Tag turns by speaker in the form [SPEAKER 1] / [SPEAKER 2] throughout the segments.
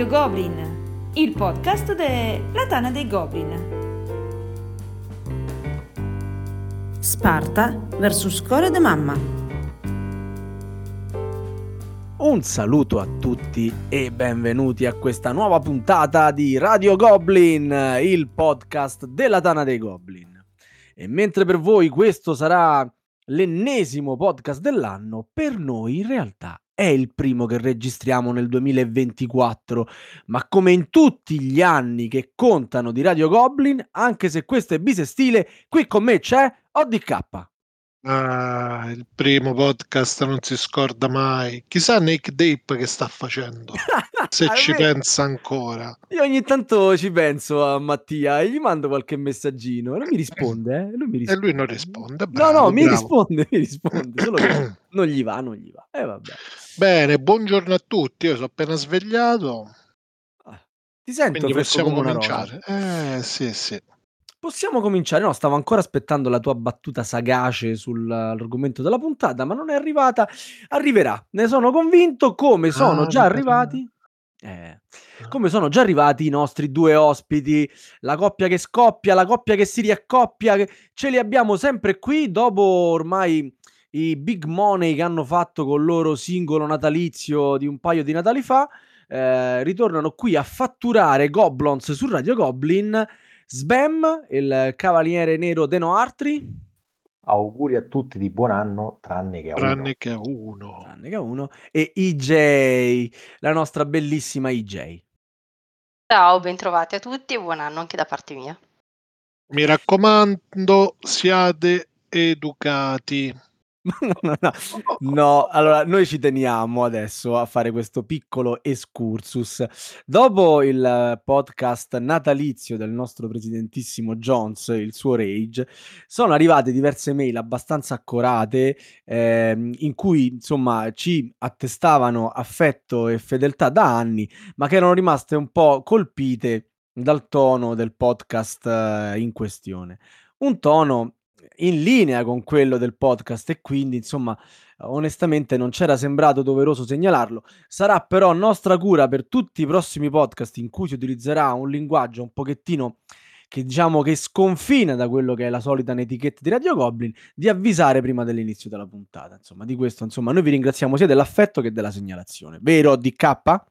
[SPEAKER 1] Radio Goblin, il podcast della Tana dei Goblin. Sparta vs Core de Mamma.
[SPEAKER 2] Un saluto a tutti e benvenuti a questa nuova puntata di Radio Goblin, il podcast della Tana dei Goblin. E mentre per voi questo sarà l'ennesimo podcast dell'anno, per noi in realtà è il primo che registriamo nel 2024, ma come in tutti gli anni che contano di Radio Goblin, anche se questo è bisestile, qui con me c'è ODK.
[SPEAKER 3] Ah, il primo podcast non si scorda mai. Chissà Nick Deep che sta facendo, se ci pensa ancora.
[SPEAKER 2] Io ogni tanto ci penso a Mattia e gli mando qualche messaggino. Non mi risponde, eh? lui mi risponde.
[SPEAKER 3] E lui non risponde.
[SPEAKER 2] Bravo, no, no, mi risponde, mi risponde. Solo che non gli va, non gli va. Eh, vabbè.
[SPEAKER 3] Bene, buongiorno a tutti. Io sono appena svegliato.
[SPEAKER 2] Ah, ti sento
[SPEAKER 3] Quindi possiamo cominciare. Eh, sì, sì.
[SPEAKER 2] Possiamo cominciare? No, stavo ancora aspettando la tua battuta sagace sull'argomento della puntata, ma non è arrivata. Arriverà, ne sono convinto, come sono ah, già arrivati. Eh, come sono già arrivati i nostri due ospiti, la coppia che scoppia, la coppia che si riaccoppia, che ce li abbiamo sempre qui dopo ormai i big money che hanno fatto con il loro singolo natalizio di un paio di Natali fa. Eh, ritornano qui a fatturare Goblins su Radio Goblin Sbam, il cavaliere nero Deno Artri.
[SPEAKER 4] Auguri a tutti di buon anno, tranne che a
[SPEAKER 3] tranne
[SPEAKER 4] uno.
[SPEAKER 3] Che a uno.
[SPEAKER 2] Tranne che a uno. E EJ, la nostra bellissima EJ.
[SPEAKER 5] Ciao, bentrovati a tutti e buon anno anche da parte mia.
[SPEAKER 3] Mi raccomando, siate educati.
[SPEAKER 2] no, no, no, allora noi ci teniamo adesso a fare questo piccolo excursus. Dopo il podcast natalizio del nostro presidentissimo Jones, il suo Rage, sono arrivate diverse mail abbastanza accorate ehm, in cui insomma ci attestavano affetto e fedeltà da anni, ma che erano rimaste un po' colpite dal tono del podcast eh, in questione. Un tono in linea con quello del podcast e quindi insomma onestamente non c'era sembrato doveroso segnalarlo. Sarà però nostra cura per tutti i prossimi podcast in cui si utilizzerà un linguaggio un pochettino che diciamo che sconfina da quello che è la solita etichetta di Radio Goblin, di avvisare prima dell'inizio della puntata. Insomma, di questo, insomma, noi vi ringraziamo sia dell'affetto che della segnalazione. Vero DK?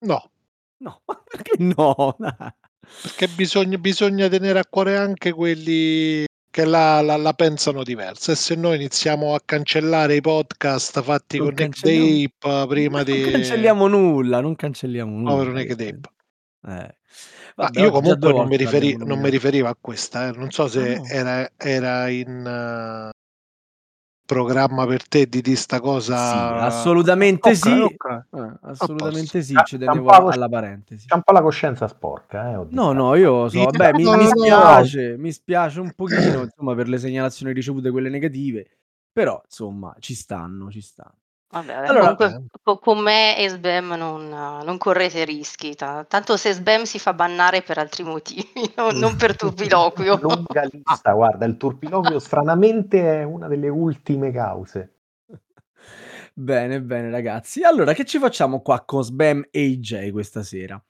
[SPEAKER 3] No.
[SPEAKER 2] No, perché no?
[SPEAKER 3] Perché bisogna, bisogna tenere a cuore anche quelli che la, la, la, pensano diversa e se noi iniziamo a cancellare i podcast fatti non con Nick Dape prima di...
[SPEAKER 2] Non cancelliamo nulla, non cancelliamo nulla.
[SPEAKER 3] Povero Nick Dape. Eh. Vabbè, io comunque non mi, riferi- non mi, riferivo a questa, eh. non so se ah, no. era, era, in uh, programma per te di, di sta cosa.
[SPEAKER 2] Sì, assolutamente okay, sì. Okay. Eh, assolutamente sì, ci tenevo alla parentesi.
[SPEAKER 4] C'è un po' la coscienza sporca. Eh,
[SPEAKER 2] no, no, io so, vabbè, mi, mi, spiace, mi spiace un pochino insomma, per le segnalazioni ricevute, quelle negative, però insomma ci stanno, ci stanno.
[SPEAKER 5] Vabbè, allora, comunque, con me e Sbam non, non correte rischi, t- tanto se Sbam si fa bannare per altri motivi, non, non per turpiloquio.
[SPEAKER 4] Lunga lista, guarda, il turpiloquio stranamente è una delle ultime cause.
[SPEAKER 2] Bene, bene ragazzi. Allora, che ci facciamo qua con Sbam e IJ questa sera?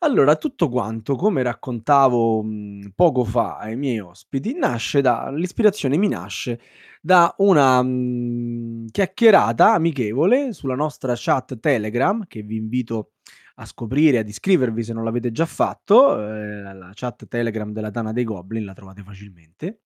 [SPEAKER 2] Allora, tutto quanto, come raccontavo mh, poco fa ai miei ospiti, nasce da l'ispirazione mi nasce da una mh, chiacchierata amichevole sulla nostra chat Telegram, che vi invito a scoprire, ad iscrivervi se non l'avete già fatto. Eh, la chat Telegram della Tana dei Goblin la trovate facilmente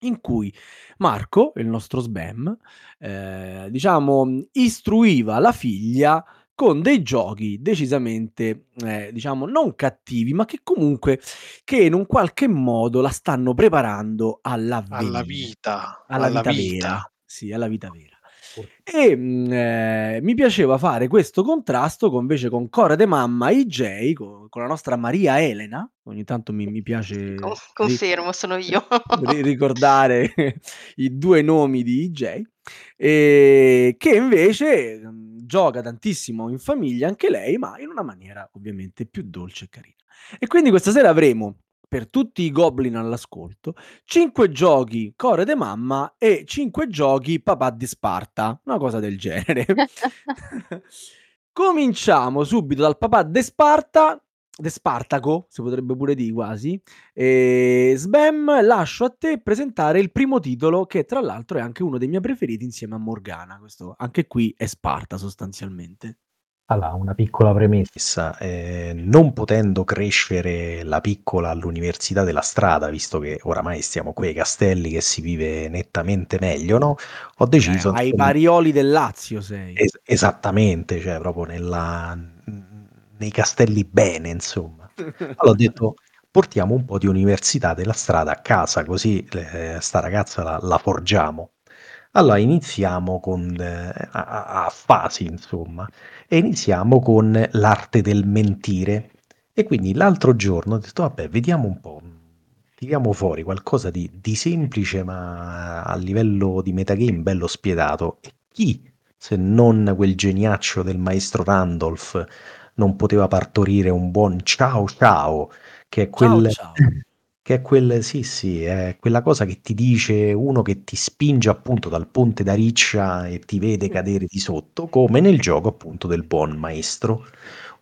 [SPEAKER 2] in cui Marco, il nostro Sbam, eh, diciamo, istruiva la figlia con dei giochi decisamente, eh, diciamo, non cattivi, ma che comunque, che in un qualche modo la stanno preparando alla,
[SPEAKER 3] alla vita,
[SPEAKER 2] alla, alla vita, vita, vera. Sì, alla vita vera. E mh, eh, mi piaceva fare questo contrasto con, invece con Core de Mamma EJ, con, con la nostra Maria Elena. Ogni tanto mi, mi piace.
[SPEAKER 5] confermo, sono io.
[SPEAKER 2] ricordare i due nomi di EJ. E che invece gioca tantissimo in famiglia anche lei, ma in una maniera ovviamente più dolce e carina. E quindi questa sera avremo per tutti i goblin all'ascolto, 5 giochi Core de Mamma e 5 giochi Papà di Sparta, una cosa del genere. Cominciamo subito dal papà De Sparta, De Spartaco, si potrebbe pure dire quasi. E Sbam, lascio a te presentare il primo titolo, che tra l'altro è anche uno dei miei preferiti insieme a Morgana. Questo anche qui è Sparta sostanzialmente.
[SPEAKER 4] Allora, una piccola premessa, eh, non potendo crescere la piccola all'università della strada, visto che oramai stiamo qui ai castelli che si vive nettamente meglio, no? Ho deciso...
[SPEAKER 2] Eh, ai parioli del Lazio sei.
[SPEAKER 4] Es- esattamente, cioè proprio nella, nei castelli bene, insomma. Allora ho detto, portiamo un po' di università della strada a casa, così eh, sta ragazza la, la forgiamo. Allora iniziamo con eh, a, a fasi, insomma, e iniziamo con l'arte del mentire. E quindi l'altro giorno ho detto, vabbè, vediamo un po', tiriamo fuori qualcosa di, di semplice, ma a livello di metagame bello spiedato. E chi, se non quel geniaccio del maestro Randolph, non poteva partorire un buon ciao ciao, che è quel... Ciao, ciao che è quel sì, sì, è quella cosa che ti dice uno che ti spinge appunto dal ponte da riccia e ti vede cadere di sotto, come nel gioco appunto del buon maestro.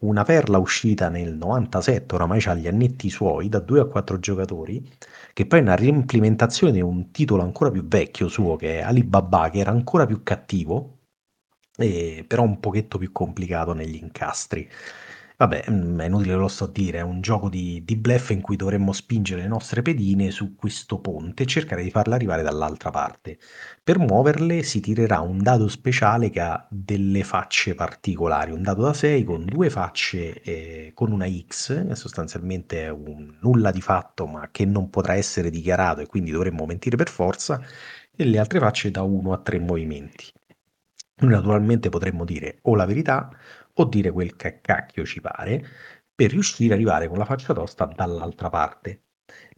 [SPEAKER 4] Una perla uscita nel 97, oramai ha gli annetti suoi, da 2 a 4 giocatori, che poi è una reimplementazione di un titolo ancora più vecchio suo, che è Alibaba, che era ancora più cattivo, e, però un pochetto più complicato negli incastri. Vabbè, mhmm, è inutile lo sto a dire, è un gioco di di bluff in cui dovremmo spingere le nostre pedine su questo ponte e cercare di farle arrivare dall'altra parte. Per muoverle si tirerà un dado speciale che ha delle facce particolari, un dado da 6 con due facce, ehm, con una X, che sostanzialmente è un nulla di fatto, ma che non potrà essere dichiarato e quindi dovremmo mentire per forza, e le altre facce da 1 a 3 movimenti. Naturalmente potremmo dire o la verità o dire quel che cacchio ci pare per riuscire ad arrivare con la faccia tosta dall'altra parte.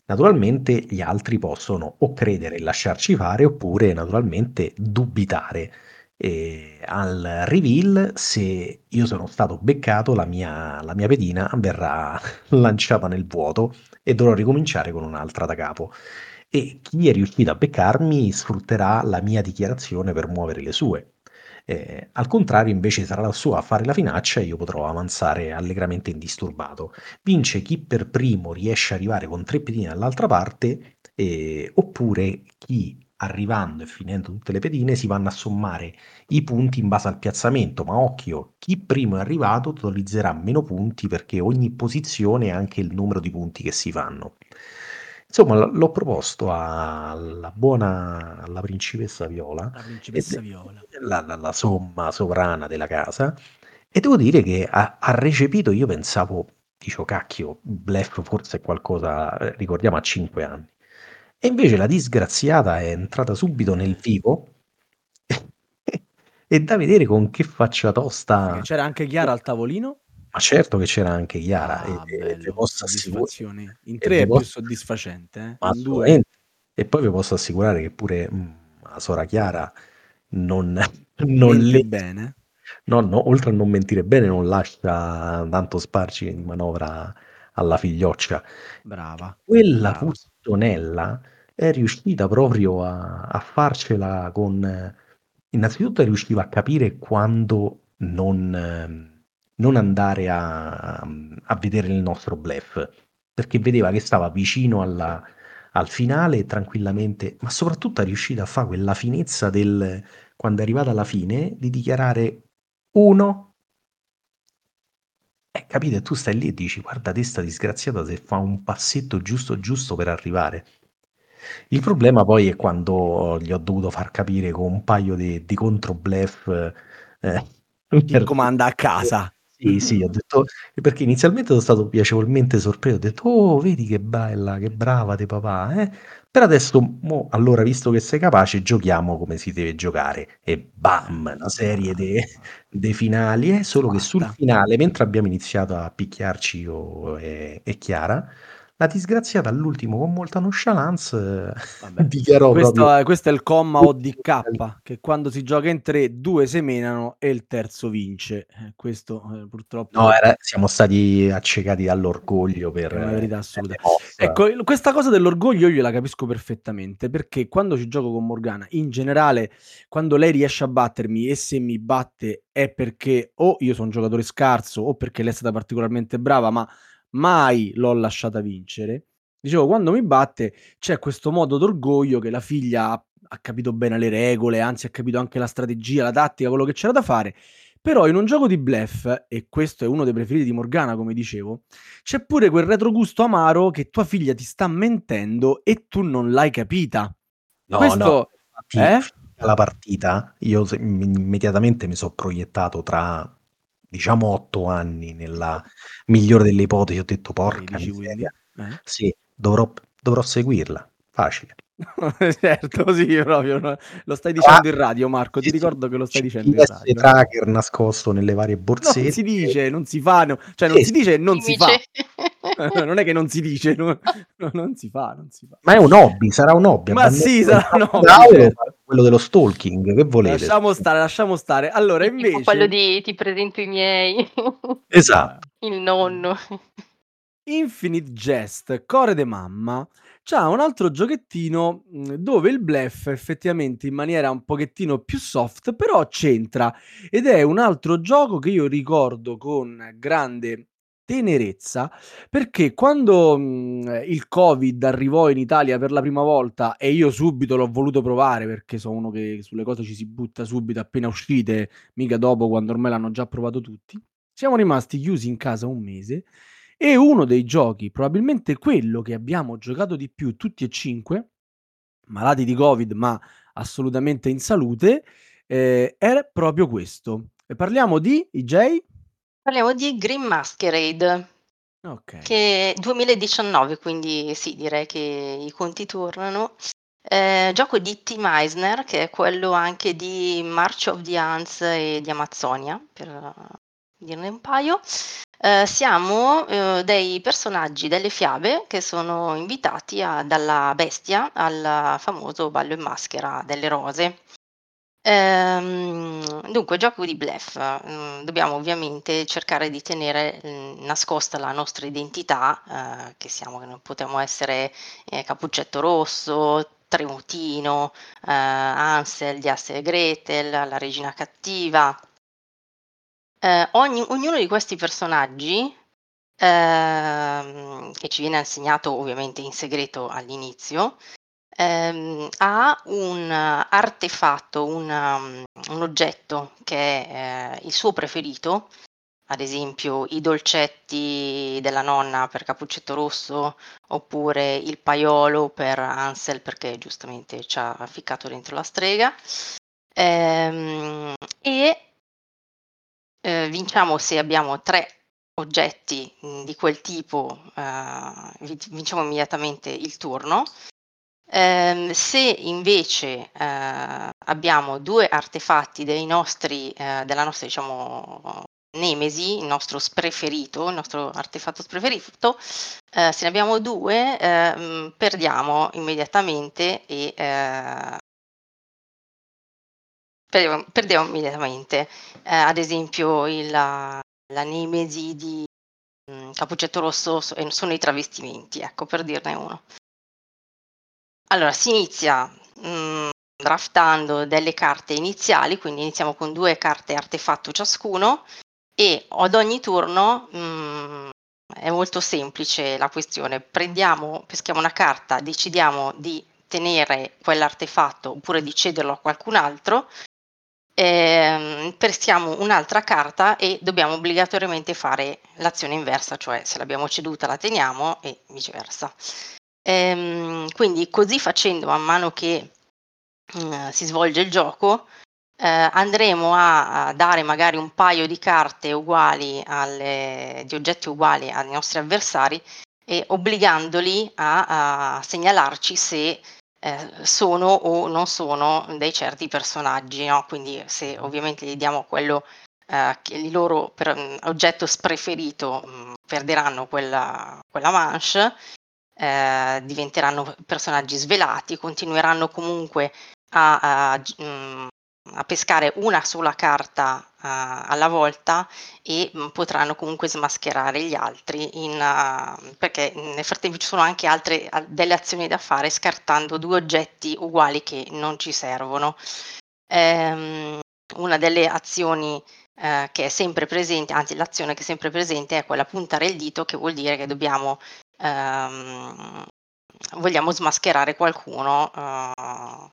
[SPEAKER 4] Naturalmente gli altri possono o credere e lasciarci fare oppure naturalmente dubitare. E al reveal, se io sono stato beccato, la mia, la mia pedina verrà lanciata nel vuoto e dovrò ricominciare con un'altra da capo. E chi è riuscito a beccarmi sfrutterà la mia dichiarazione per muovere le sue. Eh, al contrario, invece, sarà la sua a fare la finaccia e io potrò avanzare allegramente indisturbato. Vince chi per primo riesce ad arrivare con tre pedine dall'altra parte, eh, oppure chi arrivando e finendo tutte le pedine si vanno a sommare i punti in base al piazzamento, ma occhio, chi primo è arrivato totalizzerà meno punti perché ogni posizione ha anche il numero di punti che si fanno. Insomma, l'ho proposto alla buona alla principessa Viola,
[SPEAKER 2] La principessa Viola.
[SPEAKER 4] la, la- la somma sovrana della casa, e devo dire che ha, ha recepito, io pensavo, dicevo, cacchio, Bluff forse è qualcosa, eh, ricordiamo, a 5 anni. E invece la disgraziata è entrata subito nel vivo e da vedere con che faccia tosta...
[SPEAKER 2] C'era anche Chiara al tavolino?
[SPEAKER 4] Ma certo che c'era anche Chiara.
[SPEAKER 2] Ah,
[SPEAKER 4] e,
[SPEAKER 2] bello,
[SPEAKER 4] vi posso assicurare.
[SPEAKER 2] In tre è più soddisfacente, eh?
[SPEAKER 4] Ma
[SPEAKER 2] In due.
[SPEAKER 4] E poi vi posso assicurare che pure mm, la Sora Chiara non, non le-
[SPEAKER 2] bene.
[SPEAKER 4] no, no, oltre a non mentire bene, non lascia tanto sparci di manovra alla figlioccia.
[SPEAKER 2] Brava.
[SPEAKER 4] Quella
[SPEAKER 2] brava.
[SPEAKER 4] è riuscita proprio a, a farcela con... Innanzitutto è riuscita a capire quando non, ehm, non andare a, a vedere il nostro bluff, perché vedeva che stava vicino alla, al finale tranquillamente, ma soprattutto è riuscita a fare quella finezza del quando è arrivata alla fine di dichiarare uno. Eh, capite? Tu stai lì e dici: Guarda, te sta disgraziata se fa un passetto giusto giusto per arrivare. Il problema poi è quando gli ho dovuto far capire con un paio di, di controbluff. Eh,
[SPEAKER 2] Chi
[SPEAKER 4] per-
[SPEAKER 2] comanda a casa.
[SPEAKER 4] Sì, sì, ho detto perché inizialmente sono stato piacevolmente sorpreso, ho detto, oh, vedi che bella, che brava di papà, eh? Per adesso, mo, allora, visto che sei capace, giochiamo come si deve giocare. E bam, una serie di finali, eh? Solo che sul finale, mentre abbiamo iniziato a picchiarci io e, e Chiara, La disgraziata all'ultimo con molta nonchalance
[SPEAKER 2] Vabbè,
[SPEAKER 4] dichiarò
[SPEAKER 2] questo,
[SPEAKER 4] proprio
[SPEAKER 2] è, questo è il comma ODK, che quando si gioca in tre, due semenano e il terzo vince. Eh, questo eh, purtroppo
[SPEAKER 4] No, era, siamo stati accecati dall'orgoglio per
[SPEAKER 2] è una verità assoluta.
[SPEAKER 4] mosse.
[SPEAKER 2] Ecco, questa cosa dell'orgoglio io la capisco perfettamente, perché quando ci gioco con Morgana, in generale, quando lei riesce a battermi e se mi batte è perché o io sono un giocatore scarso o perché lei è stata particolarmente brava, ma mai l'ho lasciata vincere. Dicevo, quando mi batte c'è questo modo d'orgoglio che la figlia ha, ha capito bene le regole, anzi ha capito anche la strategia, la tattica, quello che c'era da fare. Però in un gioco di bluff, e questo è uno dei preferiti di Morgana, come dicevo, c'è pure quel retrogusto amaro che tua figlia ti sta mentendo e tu non l'hai capita.
[SPEAKER 4] No,
[SPEAKER 2] questo,
[SPEAKER 4] no,
[SPEAKER 2] eh?
[SPEAKER 4] la partita, io immediatamente mi sono proiettato tra, diciamo, otto anni nella migliore delle ipotesi, ho detto porca
[SPEAKER 2] 13 quindi.
[SPEAKER 4] miseria,
[SPEAKER 2] Eh?
[SPEAKER 4] sì, dovrò, dovrò seguirla, facile.
[SPEAKER 2] certo, sì, proprio. no? Lo stai dicendo in radio, Marco. Ti ricordo che lo stai dicendo in radio.
[SPEAKER 4] tracker nascosto nelle varie
[SPEAKER 2] Non
[SPEAKER 4] borsette.
[SPEAKER 2] si dice, non si fa, no- cioè non si dice e non si fa. Non è che non si dice, no- no, non si fa, non si fa.
[SPEAKER 4] Ma è un hobby, sarà un hobby.
[SPEAKER 2] Ma sì, sarà un hobby,
[SPEAKER 4] quello dello stalking, che volete?
[SPEAKER 2] Lasciamo stare, lasciamo stare. Allora,
[SPEAKER 5] Tipo
[SPEAKER 2] invece...
[SPEAKER 5] quello di ti presento i miei,
[SPEAKER 4] Esatto.
[SPEAKER 5] il nonno.
[SPEAKER 2] Infinite Jest, Core de Mamma, c'ha un altro giochettino mh, dove il bluff effettivamente in maniera un pochettino più soft, però c'entra ed è un altro gioco che io ricordo con grande tenerezza perché quando mh, il Covid arrivò in Italia per la prima volta e io subito l'ho voluto provare perché sono uno che sulle cose ci si butta subito appena uscite, mica dopo quando ormai l'hanno già provato tutti, siamo rimasti chiusi in casa un mese e uno dei giochi, probabilmente quello che abbiamo giocato di più tutti e cinque, malati di Covid ma assolutamente in salute, eh, era proprio questo. E parliamo di IJ?
[SPEAKER 5] Parliamo di Green Masquerade,
[SPEAKER 2] Ok.
[SPEAKER 5] che è 2019, quindi sì, direi che i conti tornano. Eh, gioco di Tim Eisner, che è quello anche di March of the Ants e di Amazzonia, per dirne un paio. Eh, siamo eh, dei personaggi delle fiabe che sono invitati a- dalla bestia al famoso ballo in maschera delle rose. Ehm, dunque, gioco di bluff. mm, dobbiamo ovviamente cercare di tenere mm, nascosta la nostra identità, eh, che siamo, che non possiamo essere eh, Cappuccetto Rosso, Tremutino, eh, Ansel di Hansel e Gretel, la regina cattiva. Eh, ogni- ognuno di questi personaggi, ehm, che ci viene insegnato ovviamente in segreto all'inizio, ehm, ha un artefatto, un, um, un oggetto che è eh, il suo preferito, ad esempio i dolcetti della nonna per Cappuccetto Rosso, oppure il paiolo per Ansel perché giustamente ci ha ficcato dentro la strega. Ehm, e eh, vinciamo se abbiamo tre oggetti mh, di quel tipo, eh, vi- vinciamo immediatamente il turno. Ehm, se invece eh, abbiamo due artefatti dei nostri, eh, della nostra diciamo, nemesi, il nostro spreferito, il nostro artefatto spreferito, eh, se ne abbiamo due, eh, mh, perdiamo immediatamente e eh, perdiamo, perdiamo immediatamente. Eh, ad esempio il- la, la nemesi di mh, Cappuccetto Rosso so- eh, sono i travestimenti, ecco per dirne uno. Allora, si inizia mh, draftando delle carte iniziali, quindi iniziamo con due carte artefatto ciascuno e ad ogni turno mh, è molto semplice la questione. Prendiamo, peschiamo una carta, decidiamo di tenere quell'artefatto oppure di cederlo a qualcun altro. Ehm, peschiamo un'altra carta e dobbiamo obbligatoriamente fare l'azione inversa, cioè se l'abbiamo ceduta la teniamo e viceversa. Ehm, quindi così facendo, man mano che mm, si svolge il gioco, eh, andremo a, a dare magari un paio di carte uguali, alle, di oggetti uguali ai nostri avversari e obbligandoli a, a segnalarci se eh, sono o non sono dei certi personaggi, no? quindi se ovviamente gli diamo quello eh, che il loro per- oggetto spreferito, mh, perderanno quella, quella manche eh, diventeranno personaggi svelati, continueranno comunque a, a, mm, a pescare una sola carta uh, alla volta e mm, potranno comunque smascherare gli altri in, uh, perché nel frattempo ci sono anche altre delle azioni da fare scartando due oggetti uguali che non ci servono. Um, una delle azioni uh, che è sempre presente, anzi l'azione che è sempre presente è quella puntare il dito che vuol dire che dobbiamo um, vogliamo smascherare qualcuno uh,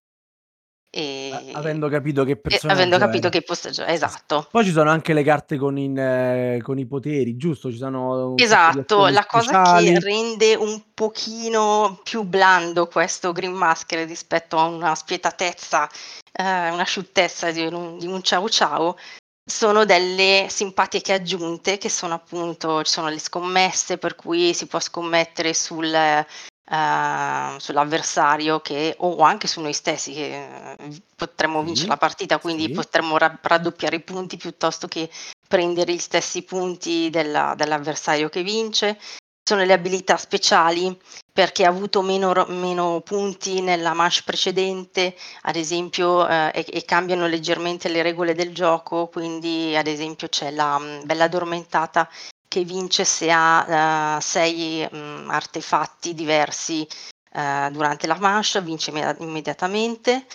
[SPEAKER 2] e... Avendo capito che
[SPEAKER 5] personaggio Avendo capito era. che postaggio esatto.
[SPEAKER 2] Poi ci sono anche le carte con, in, eh, con i poteri, giusto? Ci sono
[SPEAKER 5] esatto, la cosa che rende un pochino più blando questo Green Masker rispetto a una spietatezza, eh, una sciuttezza di un, di un ciao ciao sono delle simpatiche aggiunte che sono appunto, ci sono le scommesse per cui si può scommettere sul uh, sull'avversario che, o anche su noi stessi che uh, potremmo sì, vincere la partita, quindi sì. potremmo ra- raddoppiare i punti piuttosto che prendere gli stessi punti della, dell'avversario che vince. Sono le abilità speciali perché ha avuto meno, meno punti nella manche precedente, ad esempio, eh, e, e, cambiano leggermente le regole del gioco, quindi ad esempio c'è la um, bella addormentata che vince se ha uh, sei um, artefatti diversi uh, durante la manche, vince imme- immediatamente.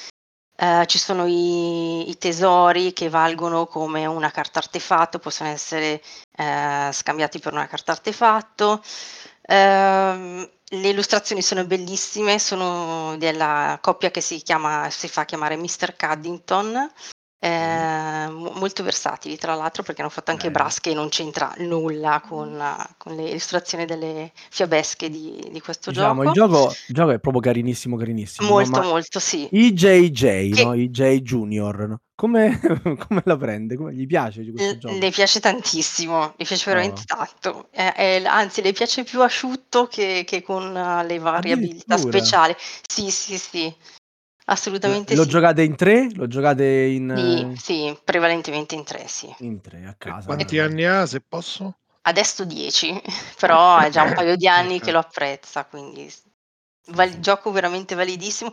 [SPEAKER 5] Uh, ci sono i, i, tesori che valgono come una carta artefatto, possono essere scambiati per una carta artefatto. Uh, le illustrazioni sono bellissime, sono della coppia che si, chiama, si fa chiamare Mr. Caddington eh, molto versatili tra l'altro perché hanno fatto anche Brass che non c'entra nulla con, con le illustrazioni delle fiabesche di, di questo
[SPEAKER 2] diciamo,
[SPEAKER 5] gioco.
[SPEAKER 2] Il gioco, il gioco è proprio carinissimo, carinissimo.
[SPEAKER 5] Molto, no? molto, sì.
[SPEAKER 2] IJJ, che... no? IJ Junior, no? Come, come, la prende? Come gli piace questo
[SPEAKER 5] L-
[SPEAKER 2] gioco?
[SPEAKER 5] Le piace tantissimo, le piace veramente oh. tanto. Eh, eh, anzi, le piace più asciutto che, che con uh, le varie abilità speciali. Sì, sì, sì. Assolutamente
[SPEAKER 2] Lo
[SPEAKER 5] sì.
[SPEAKER 2] giocate in tre? Lo giocate in...
[SPEAKER 5] Sì, sì, prevalentemente in tre, sì.
[SPEAKER 2] In tre, a casa.
[SPEAKER 3] Quanti anni ha, se posso?
[SPEAKER 5] Adesso 10, però è già un paio di anni che lo apprezza, quindi val- gioco veramente validissimo.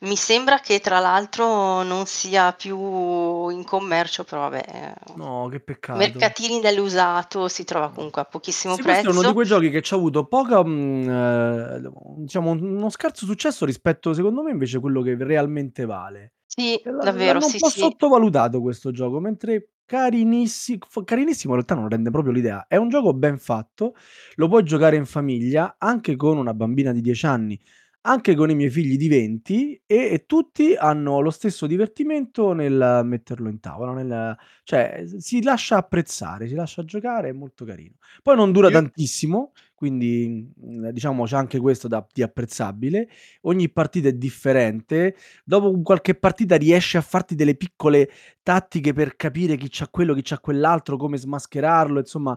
[SPEAKER 5] Mi sembra che tra l'altro non sia più in commercio, però vabbè. Eh,
[SPEAKER 2] no, che peccato.
[SPEAKER 5] Mercatini dell'usato si trova comunque a pochissimo
[SPEAKER 2] sì,
[SPEAKER 5] prezzo.
[SPEAKER 2] Questo è uno di quei giochi che ci ha avuto poca, mh, mm, eh, diciamo, uno scarso successo rispetto, secondo me, invece a quello che realmente vale.
[SPEAKER 5] Sì, davvero,
[SPEAKER 2] l'hanno
[SPEAKER 5] sì,
[SPEAKER 2] un po'
[SPEAKER 5] sì.
[SPEAKER 2] sottovalutato questo gioco, mentre carinissimo, carinissimo in realtà non rende proprio l'idea. È un gioco ben fatto, lo puoi giocare in famiglia, anche con una bambina di 10 anni anche con i miei figli di 20 e, e tutti hanno lo stesso divertimento nel metterlo in tavola, nel, cioè si lascia apprezzare, si lascia giocare, è molto carino. Poi non dura Io... tantissimo, quindi mhmm, diciamo c'è anche questo da, di apprezzabile. Ogni partita è differente. Dopo qualche partita riesci a farti delle piccole tattiche per capire chi c'ha quello, chi c'ha quell'altro, come smascherarlo, insomma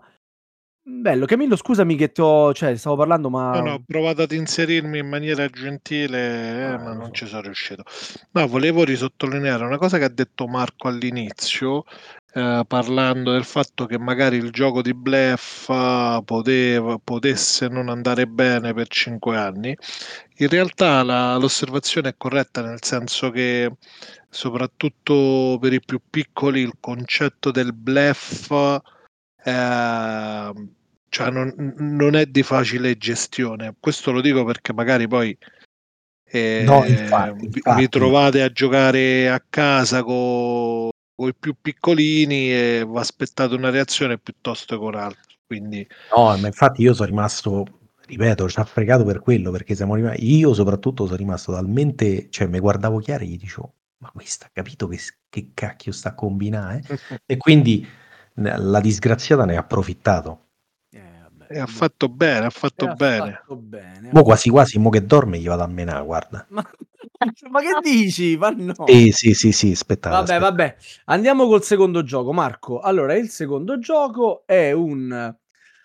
[SPEAKER 2] Bello. Camillo scusami che t'ho cioè stavo parlando ma
[SPEAKER 3] No, no, ho provato ad inserirmi in maniera gentile, eh, Ah, ma non so. ci sono riuscito. No, volevo risottolineare una cosa che ha detto Marco all'inizio, eh, parlando del fatto che magari il gioco di bluff poteva, potesse non andare bene per cinque anni. In realtà la- l'osservazione è corretta, nel senso che soprattutto per i più piccoli il concetto del bluff eh, cioè non, non, è di facile gestione. Questo lo dico perché magari poi eh, no, infatti, infatti. vi trovate a giocare a casa con i più piccolini e vi aspettate una reazione piuttosto che un'altra. Quindi...
[SPEAKER 4] No, ma infatti io sono rimasto, ripeto, ci ha fregato per quello, perché siamo rimasti, io soprattutto sono rimasto talmente, cioè mi guardavo chiaro e gli dicevo, ma questo ha capito che, che cacchio sta a combinare? e quindi la disgraziata ne ha approfittato.
[SPEAKER 3] E ha fatto bene, ha fatto bene. Fatto
[SPEAKER 4] bene. Mo quasi quasi, mo che dorme gli vado a menare, guarda.
[SPEAKER 2] Ma, ma che dici? Ma no.
[SPEAKER 4] Sì, sì, sì, sì, aspettate.
[SPEAKER 2] Vabbè,
[SPEAKER 4] aspettate.
[SPEAKER 2] vabbè. Andiamo col secondo gioco, Marco. Allora, il secondo gioco è un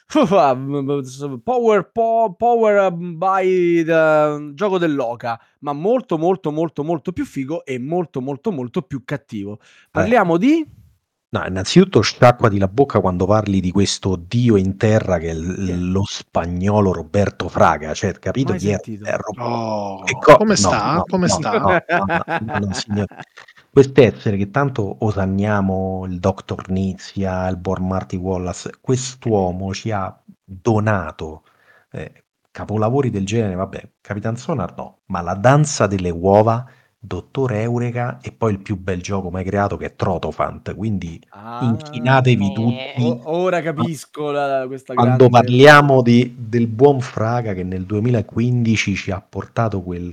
[SPEAKER 2] Power, po- power by the gioco dell'Oca, ma molto molto molto molto più figo e molto molto molto più cattivo. Parliamo eh. di
[SPEAKER 4] No, innanzitutto sciacquati la bocca quando parli di questo dio in terra che è l- lo spagnolo Roberto Fraga, cioè capito
[SPEAKER 2] Mai
[SPEAKER 4] chi è?
[SPEAKER 2] sentito.
[SPEAKER 4] È Ro-
[SPEAKER 3] Oh,
[SPEAKER 4] co-
[SPEAKER 3] come
[SPEAKER 4] no,
[SPEAKER 3] sta?
[SPEAKER 4] no,
[SPEAKER 3] come
[SPEAKER 4] no,
[SPEAKER 3] sta?
[SPEAKER 4] no, no, no, no, signore. Quest'essere che tanto osanniamo il Dr. Nizia, il buon Marty Wallace, quest'uomo ci ha donato eh, capolavori del genere, vabbè, Capitan Sonar no, ma la danza delle uova, Dottor Eureka e poi il più bel gioco mai creato che è Trotofant, quindi
[SPEAKER 2] Ah,
[SPEAKER 4] inchinatevi
[SPEAKER 5] Eh,
[SPEAKER 4] tutti
[SPEAKER 2] o- ora capisco la- questa
[SPEAKER 4] quando
[SPEAKER 2] grande...
[SPEAKER 4] parliamo di- del buon Fraga che nel 2015 ci ha portato quel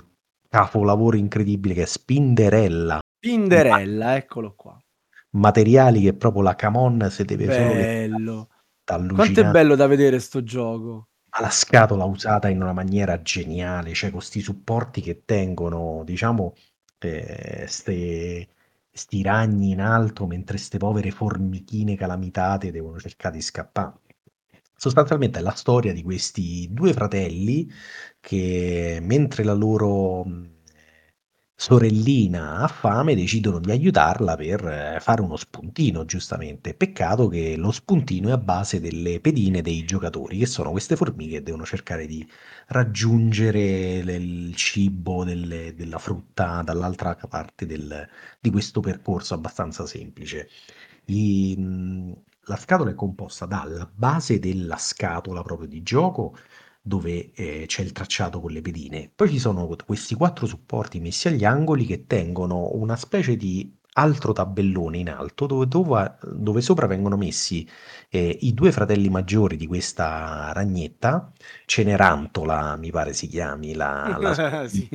[SPEAKER 4] capolavoro incredibile che è Spinderella,
[SPEAKER 2] Pinderella, eccolo qua.
[SPEAKER 4] materiali che proprio la Camon se deve solo
[SPEAKER 2] Bello.
[SPEAKER 4] sta
[SPEAKER 2] Quanto è bello da vedere sto gioco.
[SPEAKER 4] Ma la scatola usata in una maniera geniale, cioè con questi supporti che tengono, diciamo, eh, sti ragni in alto mentre ste povere formichine calamitate devono cercare di scappare. Sostanzialmente è la storia di questi due fratelli che mentre la loro sorellina ha fame decidono di aiutarla per eh, fare uno spuntino, giustamente. Peccato che lo spuntino è a base delle pedine dei giocatori, che sono queste formiche che devono cercare di raggiungere il cibo delle- della frutta dall'altra parte del- di questo percorso abbastanza semplice. I- la scatola è composta dalla base della scatola proprio di gioco dove eh, c'è il tracciato con le pedine. Poi ci sono questi quattro supporti messi agli angoli che tengono una specie di altro tabellone in alto dove, dove- dove sopra vengono messi eh, i due fratelli maggiori di questa ragnetta, Cenerantola mi pare si chiami la, la
[SPEAKER 2] Sì.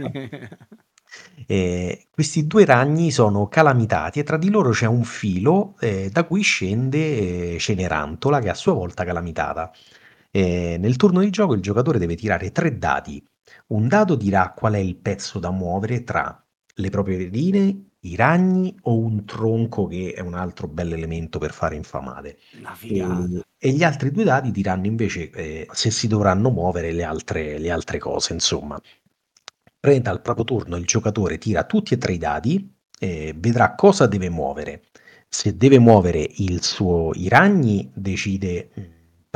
[SPEAKER 4] eh, questi due ragni sono calamitati e tra di loro c'è un filo eh, da cui scende eh, Cenerantola che è a sua volta calamitata. Eh, nel turno di gioco il giocatore deve tirare tre dadi. Un dado dirà qual è il pezzo da muovere tra le proprie pedine, i ragni o un tronco che è un altro bel elemento per fare infamate. E, e gli altri due dadi diranno invece eh, se si dovranno muovere le altre, le altre cose, insomma. Prende al proprio turno il giocatore tira tutti e tre i dadi e vedrà cosa deve muovere. Se deve muovere il suo, i ragni, decide, mh,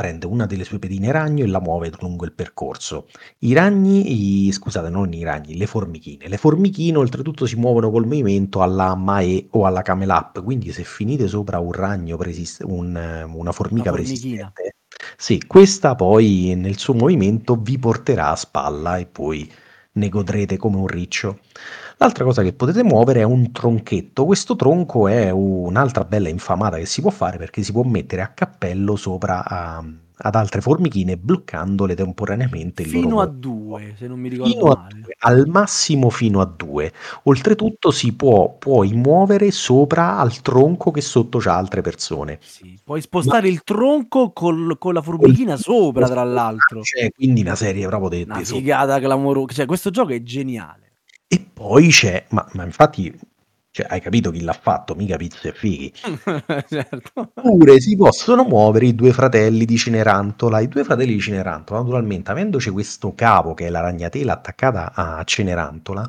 [SPEAKER 4] prende una delle sue pedine ragno e la muove lungo il percorso. I ragni, i- scusate, non i ragni, le formichine. Le formichine oltretutto si muovono col movimento alla Mae o alla Camel Up, quindi se finite sopra un ragno, presist- un, una formica preesistente, sì, questa poi nel suo movimento vi porterà a spalla e poi ne godrete come un riccio. L'altra cosa che potete muovere è un tronchetto. Questo tronco è un'altra bella infamata che si può fare perché si può mettere a cappello sopra a- ad altre formichine bloccandole temporaneamente il loro
[SPEAKER 2] Fino a due, se non mi ricordo
[SPEAKER 4] Fino
[SPEAKER 2] male.
[SPEAKER 4] due, al massimo fino a due. Oltretutto si può puoi muovere sopra al tronco che sotto c'ha altre persone.
[SPEAKER 2] Sì. Puoi spostare il tronco col- con la formichina sopra, tra l'altro.
[SPEAKER 4] C'è quindi una serie proprio di
[SPEAKER 2] Una figata clamorosa. Cioè, questo gioco è geniale.
[SPEAKER 4] E poi c'è, ma, ma infatti, cioè, hai capito chi l'ha fatto, mica pizze e fighi.
[SPEAKER 2] certo.
[SPEAKER 4] Oppure si possono muovere i due fratelli di Cenerantola. I due fratelli di Cenerantola, naturalmente, avendoci questo capo che è la ragnatela attaccata a Cenerantola,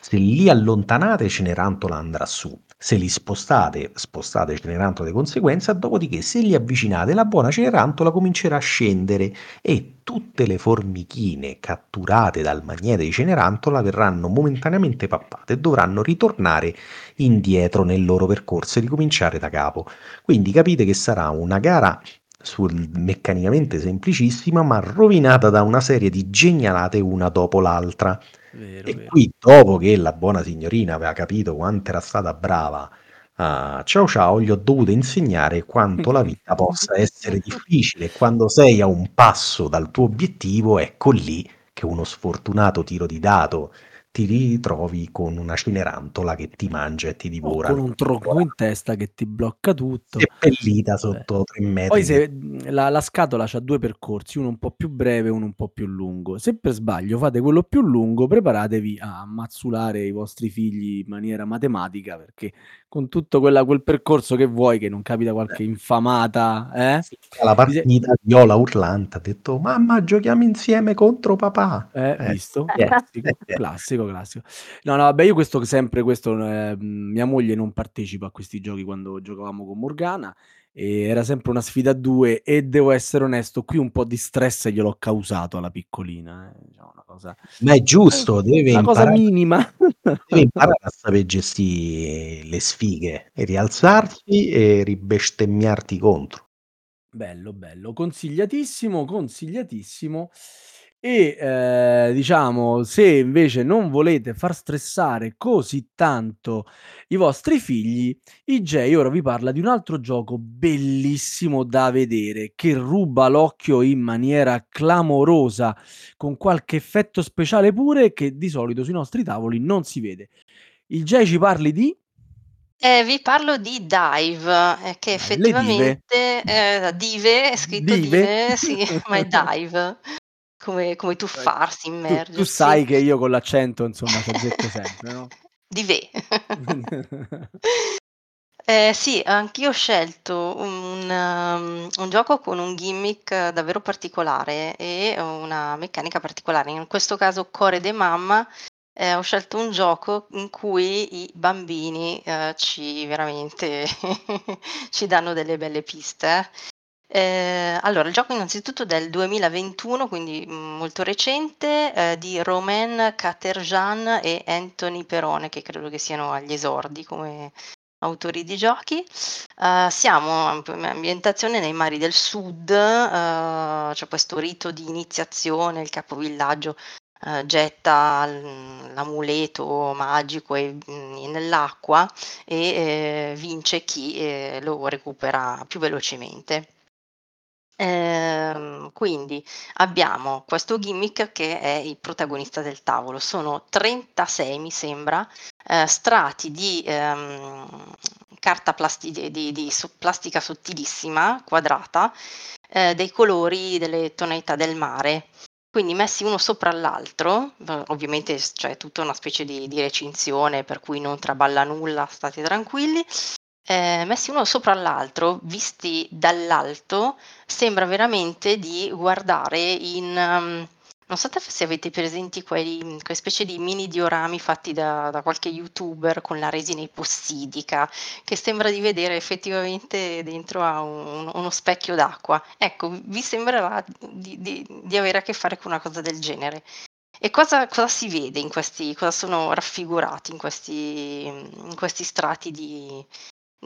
[SPEAKER 4] se li allontanate Cenerantola andrà su. Se li spostate, spostate Cenerantola di conseguenza, dopodiché se li avvicinate la buona Cenerantola comincerà a scendere e tutte le formichine catturate dal magnete di Cenerantola verranno momentaneamente pappate e dovranno ritornare indietro nel loro percorso e ricominciare da capo. Quindi capite che sarà una gara sul, meccanicamente semplicissima, ma rovinata da una serie di genialate una dopo l'altra.
[SPEAKER 2] Vero,
[SPEAKER 4] E
[SPEAKER 2] vero.
[SPEAKER 4] qui, dopo che la buona signorina aveva capito quanto era stata brava a Ciao Ciao, gli ho dovuto insegnare quanto la vita possa essere difficile. Quando sei a un passo dal tuo obiettivo, ecco lì che uno sfortunato tiro di dato ti ritrovi con una cenerantola che ti mangia e ti
[SPEAKER 2] O
[SPEAKER 4] divora.
[SPEAKER 2] con un tronco in testa che ti blocca tutto.
[SPEAKER 4] seppellita sotto tre metri.
[SPEAKER 2] Poi se la, la scatola ha due percorsi, uno un po' più breve e uno un po' più lungo. Se per sbaglio fate quello più lungo, preparatevi a mazzulare i vostri figli in maniera matematica, perché con tutto quella- quel percorso che vuoi, che non capita qualche infamata, eh?
[SPEAKER 4] alla partita Viola urlante ha detto mamma giochiamo insieme contro papà
[SPEAKER 2] Eh,
[SPEAKER 4] Eh,
[SPEAKER 2] visto?
[SPEAKER 4] eh,
[SPEAKER 2] Classico,
[SPEAKER 4] eh, eh.
[SPEAKER 2] classico, classico. No, no, vabbè, io questo sempre questo, ehm, mia moglie non partecipa a questi giochi quando giocavamo con Morgana, e era sempre una sfida a 2 e devo essere onesto, qui un po' di stress gliel'ho causato alla piccolina, eh, diciamo una cosa
[SPEAKER 4] Ma è giusto, deve
[SPEAKER 2] una cosa
[SPEAKER 4] imparare
[SPEAKER 2] minima.
[SPEAKER 4] deve imparare a saper gestì le sfighe e rialzarsi e ribestemmiarti contro.
[SPEAKER 2] Bello, bello, consigliatissimo, consigliatissimo. E, ehm, diciamo, se invece non volete far stressare così tanto i vostri figli, IJ ora vi parla di un altro gioco bellissimo da vedere, che ruba l'occhio in maniera clamorosa, con qualche effetto speciale pure, che di solito sui nostri tavoli non si vede. IJ ci parli di?
[SPEAKER 5] Eh, vi parlo di Dive, eh, che
[SPEAKER 2] le dive?
[SPEAKER 5] effettivamente ehm, Dive, è scritto
[SPEAKER 2] Dive?
[SPEAKER 5] Dive, sì, ma è Dive, come come
[SPEAKER 2] Cioè,
[SPEAKER 5] tuffarsi,
[SPEAKER 2] tu tu
[SPEAKER 5] immergersi.
[SPEAKER 2] sai che io con l'accento, insomma, c'azzecco sempre, no?
[SPEAKER 5] Dive. Ehm, sì, anch'io ho scelto un mhmm, un gioco con un gimmick davvero particolare e una meccanica particolare. In questo caso Core de Mamma, ehm, ho scelto un gioco in cui i bambini, ehm, ci veramente ci danno delle belle piste. Ehm, allora il gioco innanzitutto del 2021, quindi, mhmm, molto recente, ehm, di Romain Caterjan e Anthony Perone, che credo che siano agli esordi come autori di giochi. Uhm, siamo amp ambientazione nei mari del sud, uhm, c'è questo rito di iniziazione, il capovillaggio, uhm, getta l l'amuleto magico e mhmm, nell'acqua e, ehm, vince chi, ehm, lo recupera più velocemente. Ehm, quindi abbiamo questo gimmick che è il protagonista del tavolo. Sono 36 mi sembra, ehm, strati di, ehm, carta plasti di di di so plastica sottilissima, quadrata, ehm, dei colori, delle tonalità del mare. Quindi messi uno sopra l'altro, ovviamente c'è tutta una specie di di recinzione per cui non traballa nulla, state tranquilli. Ehm, messi uno sopra l'altro, visti dall'alto, sembra veramente di guardare in mhmm, non so se avete presenti quei quelle specie di mini diorami fatti da da qualche youtuber con la resina ipossidica, che sembra di vedere effettivamente dentro a un uno specchio d'acqua. Ecco, vi sembrerà di di di avere a che fare con una cosa del genere. E cosa cosa si vede in questi cosa sono raffigurati in questi in questi strati di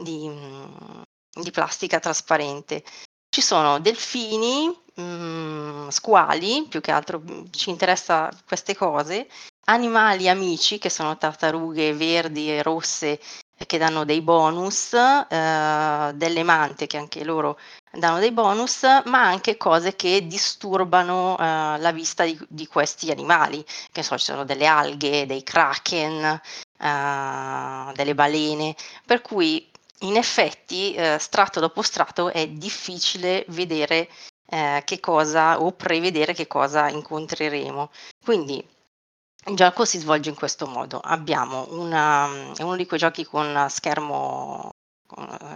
[SPEAKER 5] di mhmm, di plastica trasparente? Ci sono delfini, mhmm, squali, più che altro, mhmm, ci interessa queste cose, animali amici che sono tartarughe verdi e rosse e che danno dei bonus, ehm, delle mante che anche loro danno dei bonus, ma anche cose che disturbano, ehm, la vista di di questi animali. Che so, ci sono delle alghe, dei kraken, ehm, delle balene, per cui in effetti, ehm, strato dopo strato è difficile vedere, ehm, che cosa o prevedere che cosa incontreremo. Quindi il gioco si svolge in questo modo: abbiamo una è uno di quei giochi con schermo,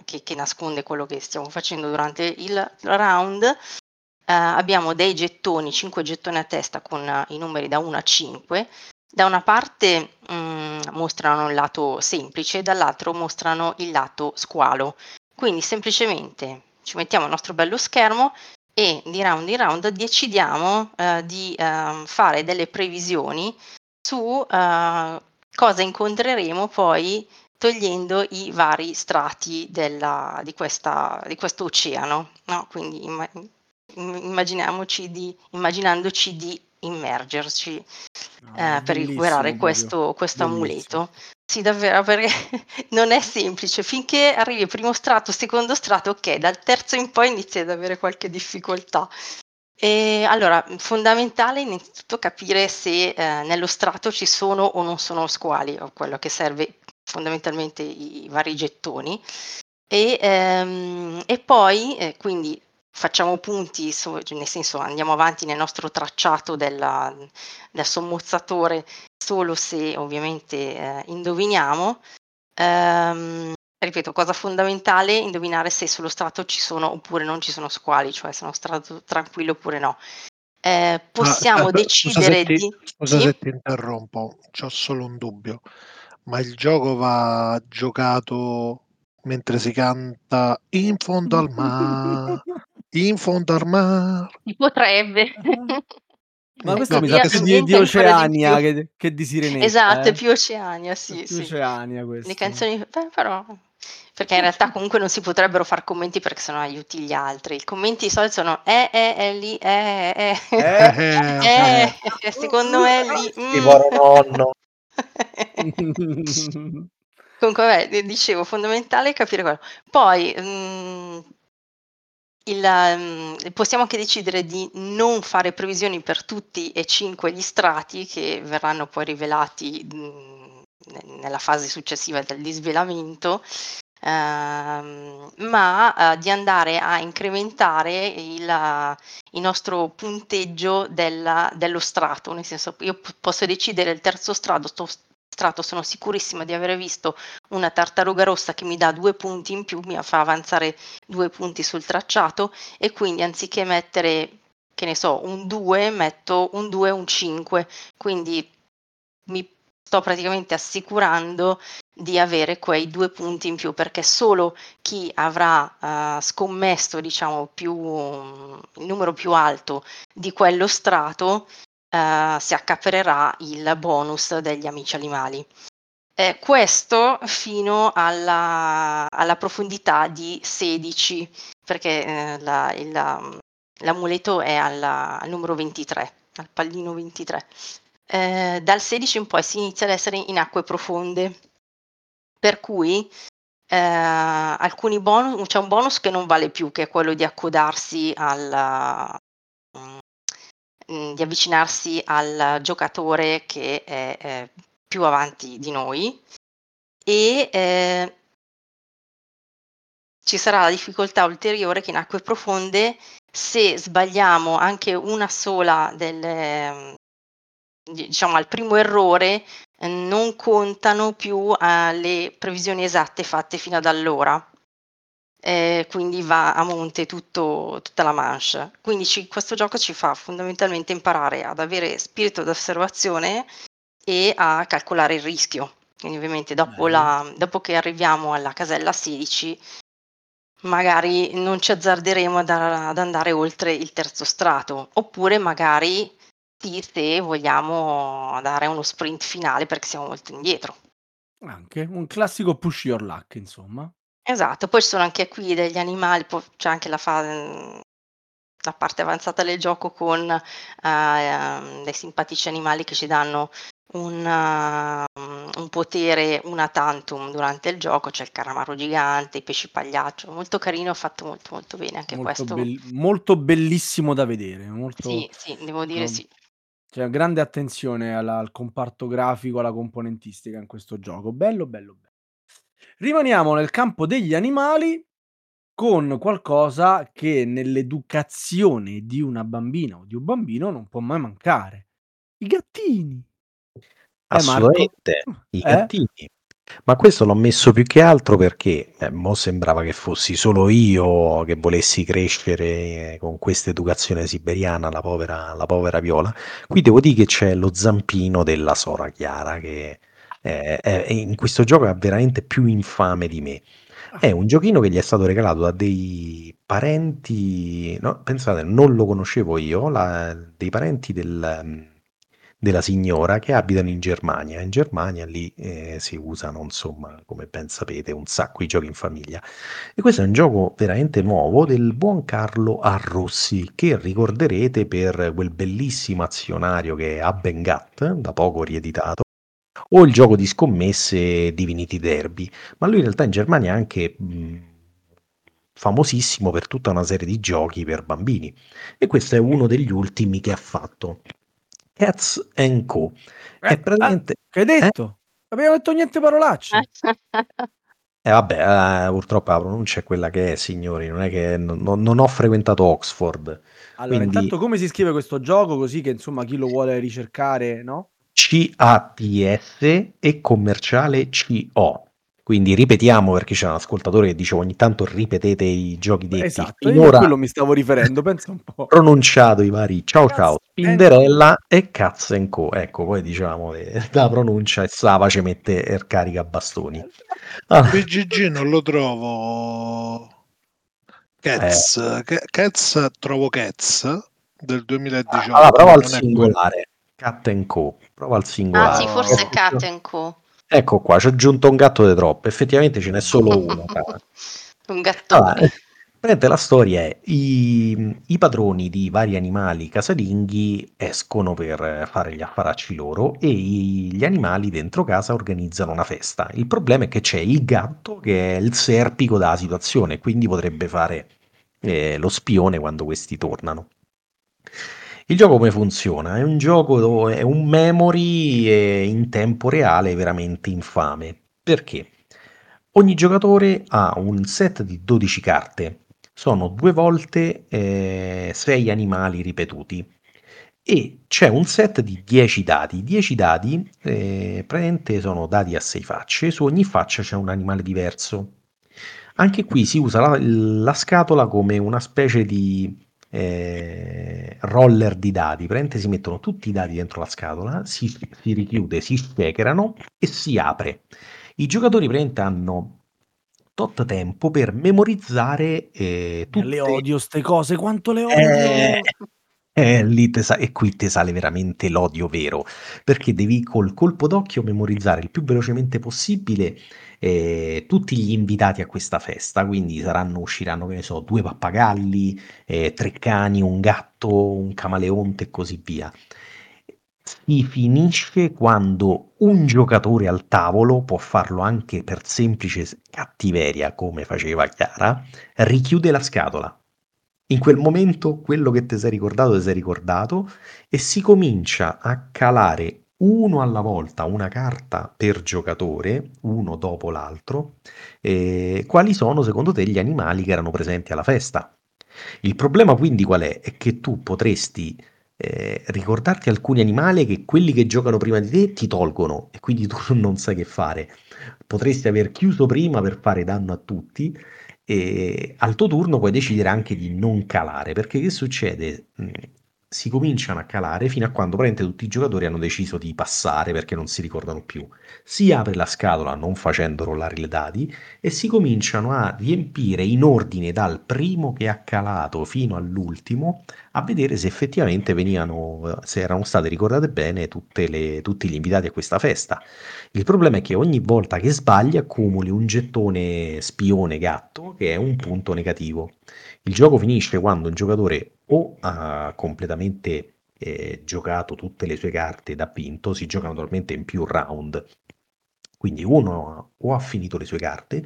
[SPEAKER 5] che che nasconde quello che stiamo facendo durante il round. Ehm, abbiamo dei gettoni, 5 gettoni a testa con i numeri da 1 a 5. Da una parte, mhmm, mostrano il lato semplice, dall'altro mostrano il lato squalo. Quindi semplicemente ci mettiamo il nostro bello schermo e di round in round decidiamo, ehm, di, ehm, fare delle previsioni su, uhm, cosa incontreremo poi togliendo i vari strati della di questa di questo oceano, no, quindi imma im immaginiamoci di immaginandoci di immergerci,
[SPEAKER 2] No,
[SPEAKER 5] ehm, per recuperare questo questo amuleto. Sì, davvero, perché non è semplice. Finché arrivi primo strato, secondo strato, okay, dal terzo in poi inizi ad avere qualche difficoltà. Ehm, allora, fondamentale innanzitutto capire se, ehm, nello strato ci sono o non sono squali, o quello che serve fondamentalmente i vari gettoni. E, ehm, e poi, ehm, quindi facciamo punti su cioè nel senso andiamo avanti nel nostro tracciato della del sommozzatore solo se ovviamente, ehm, indoviniamo. Ehm, ripeto, cosa fondamentale, indovinare se sullo strato ci sono oppure non ci sono squali, cioè se è uno strato tranquillo oppure no. eh, possiamo
[SPEAKER 3] Ah,
[SPEAKER 5] decidere
[SPEAKER 3] scusa ti,
[SPEAKER 5] di...
[SPEAKER 3] scusa
[SPEAKER 5] Sì?
[SPEAKER 3] se ti interrompo, c'ho solo un dubbio. Ma il gioco va giocato mentre si canta in fondo al mare, in fondo al mare.
[SPEAKER 5] Si potrebbe.
[SPEAKER 2] Ma questo
[SPEAKER 3] No,
[SPEAKER 2] mi
[SPEAKER 5] Di
[SPEAKER 2] sa più di, di
[SPEAKER 5] di
[SPEAKER 2] Oceania
[SPEAKER 5] più.
[SPEAKER 2] che, che di Sirenetta.
[SPEAKER 5] Esatto,
[SPEAKER 2] eh.
[SPEAKER 5] è più Oceania,
[SPEAKER 2] È
[SPEAKER 5] sì,
[SPEAKER 2] più
[SPEAKER 5] sì.
[SPEAKER 2] Oceania questo.
[SPEAKER 5] Le canzoni, beh, però, perché in realtà comunque non si potrebbero fare commenti perché sennò aiuti gli altri. I commenti di solito sono eh, eh, è lì, eh, eh,
[SPEAKER 2] Eh?
[SPEAKER 5] eh, eh, secondo me è lì. Mm.
[SPEAKER 4] povero nonno.
[SPEAKER 5] Comunque, vabbè, di- dicevo, fondamentale capire quello. Poi, mm, il, mm, possiamo anche decidere di non fare previsioni per tutti e cinque gli strati che verranno poi rivelati mm, ne- nella fase successiva del disvelamento, ehm, ma eh, di andare a incrementare il, il nostro punteggio della- dello strato, nel senso io p- posso decidere il terzo strato, sto sono sicurissima di aver visto una tartaruga rossa che mi dà due punti in più, mi fa avanzare due punti sul tracciato e quindi anziché mettere, che ne so, un 2, metto un 2 e un 5, quindi mi sto praticamente assicurando di avere quei due punti in più perché solo chi avrà eh, scommesso diciamo più il numero più alto di quello strato eh, si accaparerà il bonus degli amici animali. Eh, questo fino alla, alla profondità di 16 perché eh, la- il- la- l'amuleto è alla- al numero 23, al pallino 23. Eh, dal 16 in poi si inizia ad essere in acque profonde, per cui eh, alcuni bonus, c'è un bonus che non vale più, che è quello di accodarsi al, mm, di avvicinarsi al giocatore che è eh, più avanti di noi e eh, ci sarà la difficoltà ulteriore che in acque profonde se sbagliamo anche una sola delle diciamo al primo errore non contano più eh, le previsioni esatte fatte fino ad allora eh, quindi va a monte tutto, tutta la manche. Quindi ci- questo gioco ci fa fondamentalmente imparare ad avere spirito d'osservazione e a calcolare il rischio. Quindi ovviamente dopo, la- dopo che arriviamo alla casella 16 magari non ci azzarderemo ad, ad andare oltre il terzo strato oppure magari sì se vogliamo dare uno sprint finale perché siamo molto indietro.
[SPEAKER 2] Anche un classico push your luck, insomma.
[SPEAKER 5] Esatto, poi ci sono anche qui degli animali, poi c'è anche la, fa- la parte avanzata del gioco con eh, ehm, dei simpatici animali che ci danno un, uh, un potere una tantum durante il gioco, c'è il calamaro gigante, i pesci pagliaccio, molto carino, fatto molto molto bene anche
[SPEAKER 2] Molto,
[SPEAKER 5] questo.
[SPEAKER 2] bell- molto bellissimo da vedere. Molto,
[SPEAKER 5] Sì, sì, devo dire
[SPEAKER 2] no,
[SPEAKER 5] sì.
[SPEAKER 2] C'è grande attenzione alla- al comparto grafico, alla componentistica in questo gioco. Bello, bello, bello. Rimaniamo nel campo degli animali con qualcosa che nell'educazione di una bambina o di un bambino non può mai mancare. I gattini. Eh?
[SPEAKER 4] Assolutamente, i
[SPEAKER 2] Eh?
[SPEAKER 4] gattini. Ma questo l'ho messo più che altro perché eh, mo sembrava che fossi solo io che volessi crescere eh, con questa educazione siberiana, la povera, la povera Viola. Qui devo dire che c'è lo zampino della Sora Chiara che eh, è- in questo gioco è veramente più infame di me. È un giochino che gli è stato regalato da dei parenti, no, pensate, non lo conoscevo io, la- dei parenti del, mm, della signora che abitano in Germania. In Germania lì eh, si usano, insomma, come ben sapete, un sacco di giochi in famiglia. E questo è un gioco veramente nuovo del buon Carlo Arrossi, che ricorderete per quel bellissimo azionario che è Abengat, da poco rieditato, o il gioco di scommesse Divinity Derby. Ma lui in realtà in Germania è anche mh, famosissimo per tutta una serie di giochi per bambini. E questo è uno degli ultimi che ha fatto. Cats and Co.
[SPEAKER 2] Eh,
[SPEAKER 4] È praticamente...
[SPEAKER 2] Che hai detto? Abbiamo detto niente parolacce.
[SPEAKER 4] Eh vabbè, eh, purtroppo la pronuncia è quella che è, signori, non è che non, non- non ho frequentato Oxford.
[SPEAKER 2] Allora,
[SPEAKER 4] Quindi-
[SPEAKER 2] intanto come si scrive questo gioco così che insomma chi lo vuole ricercare, no?
[SPEAKER 4] C-A-T-S e commerciale C-O. Quindi ripetiamo perché c'è un ascoltatore che dice ogni tanto ripetete i giochi detti.
[SPEAKER 2] Esatto, io a
[SPEAKER 4] Finora
[SPEAKER 2] quello mi stavo riferendo, pensa un po'.
[SPEAKER 4] pronunciato i vari ciao
[SPEAKER 2] Cazzo
[SPEAKER 4] ciao,
[SPEAKER 2] and-
[SPEAKER 4] Spinderella e Caz and Co. Ecco, poi diciamo eh, la pronuncia e Sava ci mette il carica bastoni. Ah,
[SPEAKER 3] BGG non lo trovo. Cats, Ca- Cats trovo Cats del 2018.
[SPEAKER 4] allora prova al
[SPEAKER 3] non è quello.
[SPEAKER 4] singolare. Cat and Co. Prova al singolare.
[SPEAKER 5] Anzi, forse
[SPEAKER 4] Ecco,
[SPEAKER 5] Cat Co.
[SPEAKER 4] Ecco qua, ci ho aggiunto un gatto di troppo. Effettivamente ce n'è solo uno.
[SPEAKER 5] Un gattone.
[SPEAKER 4] Allora, praticamente la storia è i, i padroni di vari animali casalinghi escono per fare gli affaracci loro e i- gli animali dentro casa organizzano una festa. Il problema è che c'è il gatto che è il serpico della situazione, quindi potrebbe fare eh, lo spione quando questi tornano. Il gioco come funziona? È un gioco, è un memory eh, in tempo reale veramente infame. Perché? Ogni giocatore ha un set di 12 carte, sono due volte 6 animali ripetuti e c'è un set di 10 dadi. 10 dadi eh, praticamente sono dadi a 6 facce, su ogni faccia c'è un animale diverso. Anche qui si usa la, la scatola come una specie di eh, roller di dadi, praticamente si mettono tutti i dadi dentro la scatola, si, si richiude, si shakerano e si apre. I giocatori praticamente hanno tot tempo per memorizzare eh, tutte
[SPEAKER 2] Le odio ste cose, quanto le odio!
[SPEAKER 4] eh, eh, lì sa- e qui ti sale veramente l'odio vero, perché devi col colpo d'occhio memorizzare il più velocemente possibile eh, tutti gli invitati a questa festa, quindi saranno, usciranno, che ne so, due pappagalli, eh, tre cani, un gatto, un camaleonte e così via. Si finisce quando un giocatore al tavolo, può farlo anche per semplice cattiveria, come faceva Chiara, richiude la scatola. In quel momento quello che ti sei ricordato ti sei ricordato e si comincia a calare uno alla volta una carta per giocatore, uno dopo l'altro, eh, quali sono secondo te gli animali che erano presenti alla festa. Il problema quindi qual è? È che tu potresti eh, ricordarti alcuni animali che quelli che giocano prima di te ti tolgono e quindi tu non sai che fare. Potresti aver chiuso prima per fare danno a tutti e al tuo turno puoi decidere anche di non calare, perché che succede? Si cominciano a calare fino a quando praticamente tutti i giocatori hanno deciso di passare perché non si ricordano più. Si apre la scatola non facendo rollare i dadi e si cominciano a riempire in ordine dal primo che ha calato fino all'ultimo a vedere se effettivamente venivano, se erano state ricordate bene le- tutti gli invitati a questa festa. Il problema è che ogni volta che sbagli accumuli un gettone spione gatto che è un punto negativo. Il gioco finisce quando un giocatore o ha completamente eh, giocato tutte le sue carte da vinto, si gioca naturalmente in più round, quindi uno o ha finito le sue carte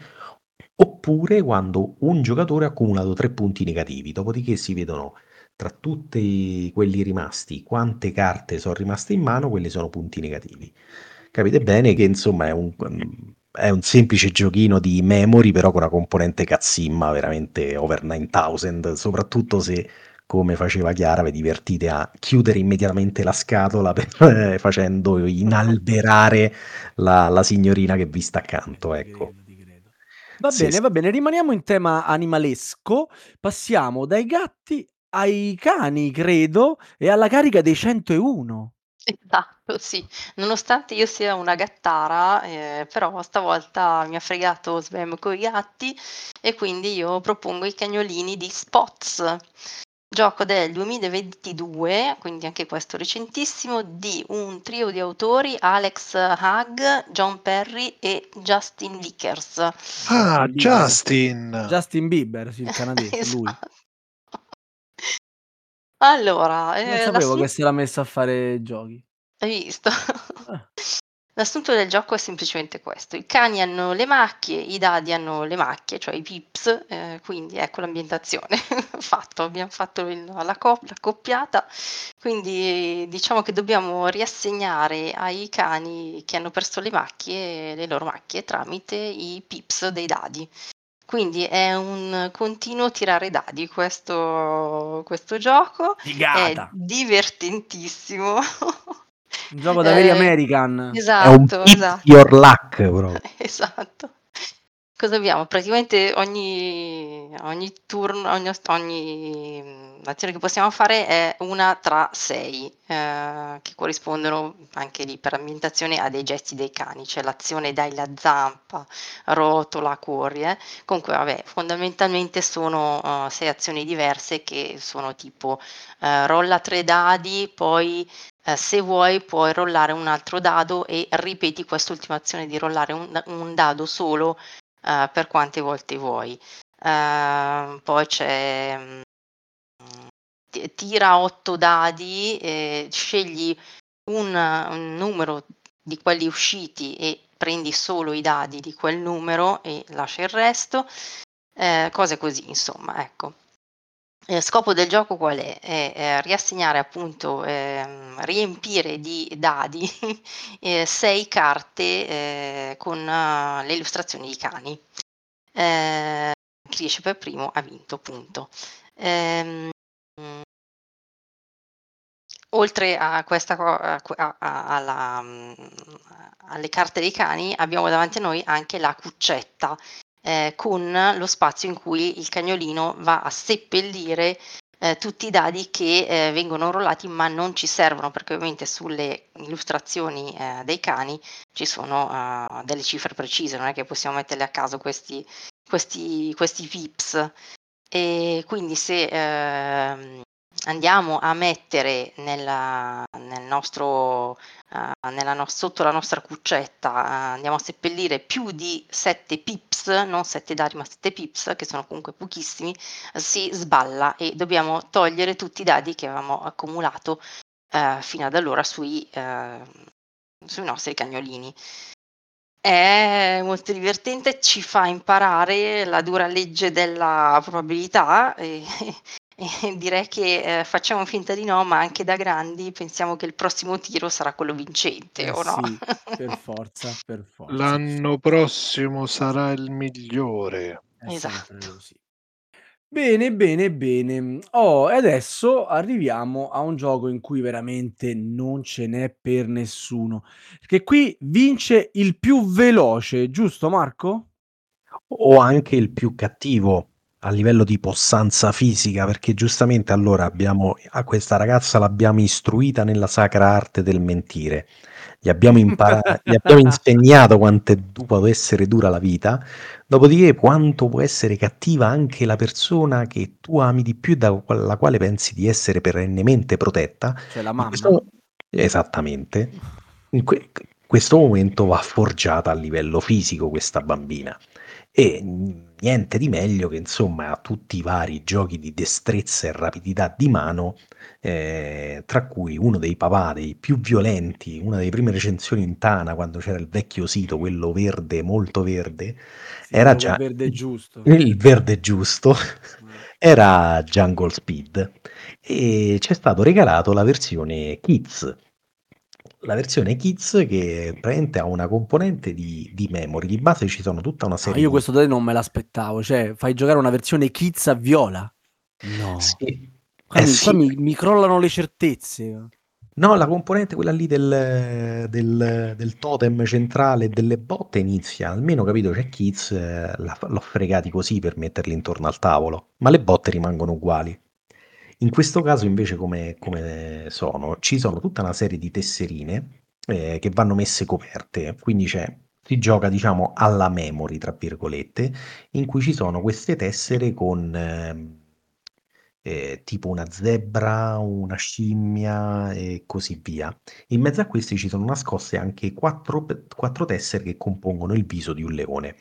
[SPEAKER 4] oppure quando un giocatore ha accumulato tre punti negativi, dopodiché si vedono tra tutti quelli rimasti quante carte sono rimaste in mano, quelli sono punti negativi. Capite bene che insomma è un, è un semplice giochino di memory, però con una componente cazzimma veramente over 9000, soprattutto se come faceva Chiara, vi divertite a chiudere immediatamente la scatola per- eh, facendo inalberare la, la signorina che vi sta accanto. Ecco.
[SPEAKER 2] Va
[SPEAKER 4] Sì,
[SPEAKER 2] bene,
[SPEAKER 4] sì.
[SPEAKER 2] va bene, rimaniamo in tema animalesco, passiamo dai gatti ai cani, credo, e alla carica dei 101.
[SPEAKER 5] Esatto, sì. Nonostante io sia una gattara, eh, però stavolta mi ha fregato Svem con i gatti e quindi io propongo i cagnolini di Spots, gioco del 2022, quindi anche questo recentissimo, di un trio di autori, Alex Hug, John Perry e Justin Vickers.
[SPEAKER 3] Ah,
[SPEAKER 2] Justin Bieber.
[SPEAKER 3] Justin.
[SPEAKER 2] Bieber, sì, il canadese, lui.
[SPEAKER 5] Allora,
[SPEAKER 2] Non
[SPEAKER 5] eh,
[SPEAKER 2] sapevo
[SPEAKER 5] l'assun-
[SPEAKER 2] che si era messa a fare giochi.
[SPEAKER 5] hai visto?
[SPEAKER 2] Ah.
[SPEAKER 5] L'assunto del gioco è semplicemente questo: i cani hanno le macchie, i dadi hanno le macchie, cioè i pips, eh, quindi ecco l'ambientazione. Fatto, abbiamo fatto il- la, cop- la coppiata, quindi diciamo che dobbiamo riassegnare ai cani che hanno perso le macchie le loro macchie tramite i pips dei dadi. Quindi è un continuo tirare dadi questo, questo gioco, è
[SPEAKER 2] Figata!
[SPEAKER 5] divertentissimo.
[SPEAKER 2] Un gioco da veri
[SPEAKER 5] Eh,
[SPEAKER 2] American.
[SPEAKER 4] È un
[SPEAKER 5] Esatto, esatto.
[SPEAKER 4] your luck proprio.
[SPEAKER 5] Esatto. Cosa abbiamo? Praticamente ogni, ogni turno, ogni, ogni mm, azione che possiamo fare è una tra sei, eh, che corrispondono anche lì per ambientazione a dei gesti dei cani, cioè l'azione dai la zampa, rotola, corri. Eh. Comunque, vabbè, fondamentalmente sono uh, sei azioni diverse che sono tipo uh, rolla tre dadi, poi se vuoi puoi rollare un altro dado e ripeti quest'ultima azione di rollare un, un dado solo uh, per quante volte vuoi. Uh, poi c'è um, tira 8 dadi, eh, scegli un, un, numero di quelli usciti e prendi solo i dadi di quel numero e lascia il resto, eh, cose così, insomma, ecco. Il scopo del gioco qual è? È, è riassegnare appunto, ehm, riempire di dadi eh, 6 carte eh, con uh, le illustrazioni di cani. Eh, chi riesce per primo ha vinto, punto. Ehm, oltre a questa a, a, alla, alle carte dei cani abbiamo davanti a noi anche la cuccetta eh, con lo spazio in cui il cagnolino va a seppellire eh, tutti i dadi che eh, vengono rollati ma non ci servono perché ovviamente sulle illustrazioni eh, dei cani ci sono uh, delle cifre precise, non è che possiamo metterle a caso questi, questi, questi pips. E quindi se eh, andiamo a mettere nella, nel nostro, uh, nella no- sotto la nostra cuccetta, uh, andiamo a seppellire più di 7 pips, non 7 dadi ma 7 pips, che sono comunque pochissimi, si sballa e dobbiamo togliere tutti i dadi che avevamo accumulato uh, fino ad allora sui, sui nostri cagnolini. È molto divertente, ci fa imparare la dura legge della probabilità e, e direi che eh, facciamo finta di no, ma anche da grandi pensiamo che il prossimo tiro sarà quello vincente,
[SPEAKER 2] Eh
[SPEAKER 5] o no?
[SPEAKER 2] sì, per forza, per forza.
[SPEAKER 3] L'anno prossimo sarà il migliore.
[SPEAKER 2] È
[SPEAKER 5] Esatto.
[SPEAKER 2] così. Bene, bene, bene. Oh, e adesso arriviamo a un gioco in cui veramente non ce n'è per nessuno. Perché qui vince il più veloce, giusto Marco?
[SPEAKER 4] O anche il più cattivo a livello di possanza fisica, perché giustamente allora abbiamo a questa ragazza l'abbiamo istruita nella sacra arte del mentire. Gli abbiamo, impara- gli abbiamo insegnato quanto può essere dura la vita, dopodiché quanto può essere cattiva anche la persona che tu ami di più, dalla quale pensi di essere perennemente protetta.
[SPEAKER 2] Cioè la mamma.
[SPEAKER 4] questo- Esattamente. In que- questo momento va forgiata a livello fisico questa bambina. E niente di meglio che insomma tutti i vari giochi di destrezza e rapidità di mano, eh, tra cui uno dei papà dei più violenti, una delle prime recensioni in Tana quando c'era il vecchio sito, quello verde, molto verde,
[SPEAKER 2] Sì,
[SPEAKER 4] era già
[SPEAKER 2] verde giusto.
[SPEAKER 4] il verde giusto, era Jungle Speed e ci è stato regalato la versione Kids. La versione Kids che praticamente ha una componente di, di memory, di base ci sono tutta una
[SPEAKER 2] No,
[SPEAKER 4] serie
[SPEAKER 2] io
[SPEAKER 4] di...
[SPEAKER 2] questo te non me l'aspettavo, cioè fai giocare una versione kids a viola. No.
[SPEAKER 4] Sì.
[SPEAKER 2] Qua,
[SPEAKER 4] Eh
[SPEAKER 2] mi,
[SPEAKER 4] sì.
[SPEAKER 2] qua mi- mi crollano le certezze.
[SPEAKER 4] No, la componente quella lì del, del, del totem centrale delle botte inizia, almeno capito c'è Kids, eh, l'ho fregati così per metterli intorno al tavolo, ma le botte rimangono uguali. In questo caso invece come, come sono? Ci sono tutta una serie di tesserine eh, che vanno messe coperte, quindi c'è, si gioca diciamo alla memory, tra virgolette, in cui ci sono queste tessere con ehm, eh, tipo una zebra, una scimmia e così via. In mezzo a questi ci sono nascoste anche quattro, quattro tessere che compongono il viso di un leone.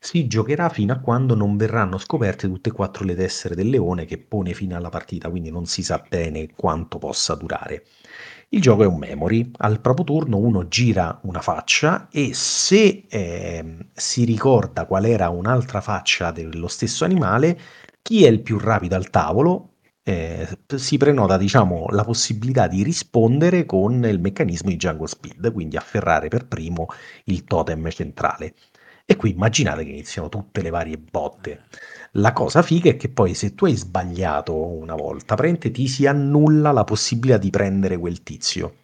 [SPEAKER 4] Si giocherà fino a quando non verranno scoperte tutte e quattro le tessere del leone che pone fine alla partita, quindi non si sa bene quanto possa durare. Il gioco è un memory, al proprio turno uno gira una faccia e se ehm, si ricorda qual era un'altra faccia dello stesso animale, chi è il più rapido al tavolo eh, si prenota diciamo, la possibilità di rispondere con il meccanismo di Jungle Speed, quindi afferrare per primo il totem centrale. E qui immaginate che iniziano tutte le varie botte. La cosa figa è che poi se tu hai sbagliato una volta, praticamente ti si annulla la possibilità di prendere quel tizio.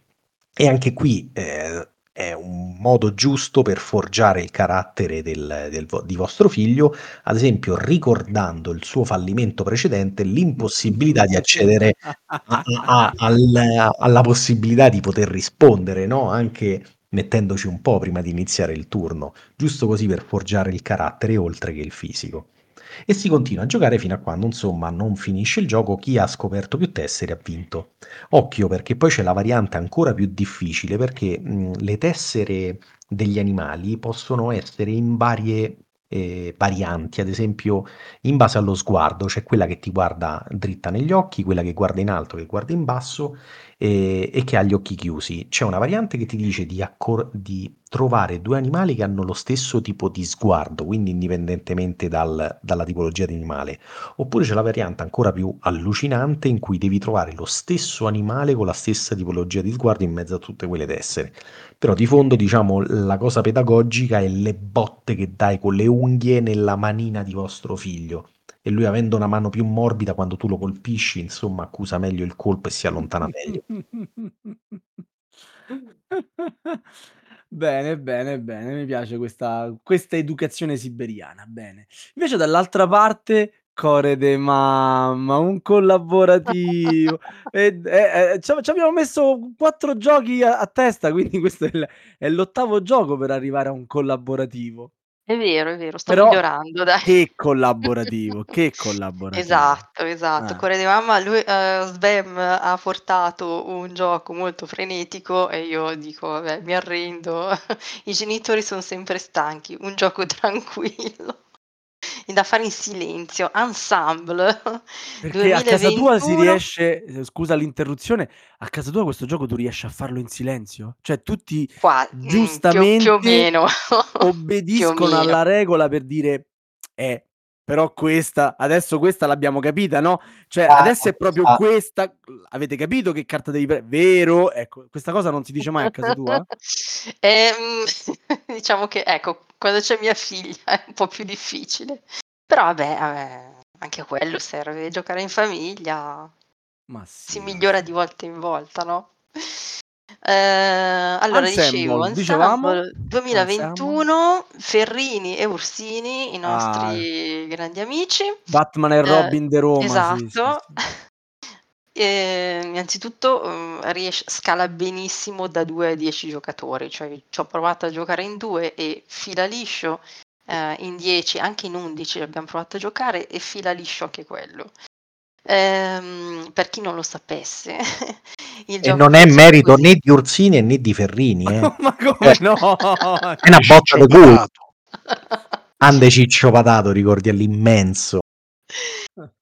[SPEAKER 4] E anche qui eh, è un modo giusto per forgiare il carattere del, del, di vostro figlio, ad esempio ricordando il suo fallimento precedente, l'impossibilità di accedere a, a, a, alla, alla possibilità di poter rispondere, no? anche mettendoci un po' prima di iniziare il turno, giusto così per forgiare il carattere oltre che il fisico e si continua a giocare fino a quando insomma non finisce il gioco chi ha scoperto più tessere ha vinto. Occhio perché poi c'è la variante ancora più difficile perché mh, le tessere degli animali possono essere in varie eh, varianti, ad esempio in base allo sguardo, c'è quella che ti guarda dritta negli occhi, quella che guarda in alto, che guarda in basso e, e che ha gli occhi chiusi. C'è una variante che ti dice di, accor- di, trovare due animali che hanno lo stesso tipo di sguardo, quindi indipendentemente dal, dalla tipologia di animale. Oppure c'è la variante ancora più allucinante in cui devi trovare lo stesso animale con la stessa tipologia di sguardo in mezzo a tutte quelle tessere. Però di fondo, diciamo, la cosa pedagogica è le botte che dai con le unghie nella manina di vostro figlio e lui avendo una mano più morbida quando tu lo colpisci, insomma, accusa meglio il colpo e si allontana meglio.
[SPEAKER 2] Bene, bene, bene, mi piace questa, questa educazione siberiana, bene. Invece dall'altra parte, Core de mamma, un collaborativo. e, e, e, ci abbiamo messo quattro giochi a, a testa, quindi questo è, il, è l'ottavo gioco per arrivare a un collaborativo.
[SPEAKER 5] È vero, è vero, sto
[SPEAKER 2] Però
[SPEAKER 5] migliorando dai.
[SPEAKER 2] che collaborativo, che collaborativo.
[SPEAKER 5] Esatto, esatto.
[SPEAKER 2] Eh.
[SPEAKER 5] Cuore di mamma, lui ehm, Sbam ha portato un gioco molto frenetico e io dico: "Vabbè, mi arrendo, i genitori son sempre stanchi, un gioco tranquillo da fare in silenzio, Ensemble,
[SPEAKER 2] Perché a casa tua si
[SPEAKER 5] 2021"
[SPEAKER 2] riesce ehm, scusa l'interruzione, a casa tua questo gioco tu riesci a farlo in silenzio? Cioè tutti
[SPEAKER 5] Qua mhmm, più più o
[SPEAKER 2] giustamente
[SPEAKER 5] meno, più o
[SPEAKER 2] obbediscono
[SPEAKER 5] meno.
[SPEAKER 2] alla regola per dire: "Eh, però questa adesso questa l'abbiamo capita, no, cioè
[SPEAKER 4] Ah,
[SPEAKER 2] adesso è proprio
[SPEAKER 4] ah.
[SPEAKER 2] questa avete capito che carta devi pre" "Vero?" Ecco, questa cosa non si dice mai a casa tua?
[SPEAKER 5] Ehm, diciamo che ecco, quando c'è mia figlia è un po' più difficile. Però vabbè, vabbè, anche quello serve, giocare in famiglia
[SPEAKER 2] Ma
[SPEAKER 5] si
[SPEAKER 2] sì, ma
[SPEAKER 5] migliora
[SPEAKER 2] sì.
[SPEAKER 5] di volta in volta, no? Ehm, allora dicevo,
[SPEAKER 2] Ensemble, dicevamo?
[SPEAKER 5] Ensemble
[SPEAKER 2] Ensemble.
[SPEAKER 5] 2021, Ferrini e Ursini, i
[SPEAKER 2] Ah.
[SPEAKER 5] nostri grandi amici.
[SPEAKER 2] Batman e
[SPEAKER 5] Ehm,
[SPEAKER 2] Robin de Roma, sì, sì,
[SPEAKER 5] esatto.
[SPEAKER 2] sì.
[SPEAKER 5] Ehm, innanzitutto, uhm, ries scala benissimo da 2 a 10 giocatori, cioè c'ho provato a giocare in 2 e fila liscio, ehm, in 10, anche in 11 abbiam provato a giocare e fila liscio anche quello. Ehm, per chi non lo sapesse, il
[SPEAKER 4] E
[SPEAKER 5] gioco
[SPEAKER 4] non è merito
[SPEAKER 5] così.
[SPEAKER 4] né di Orsini né di Ferrini, eh.
[SPEAKER 2] Ma come no?
[SPEAKER 4] È una botta di culo. Grande Ciccio Patato, ricordi all'immenso.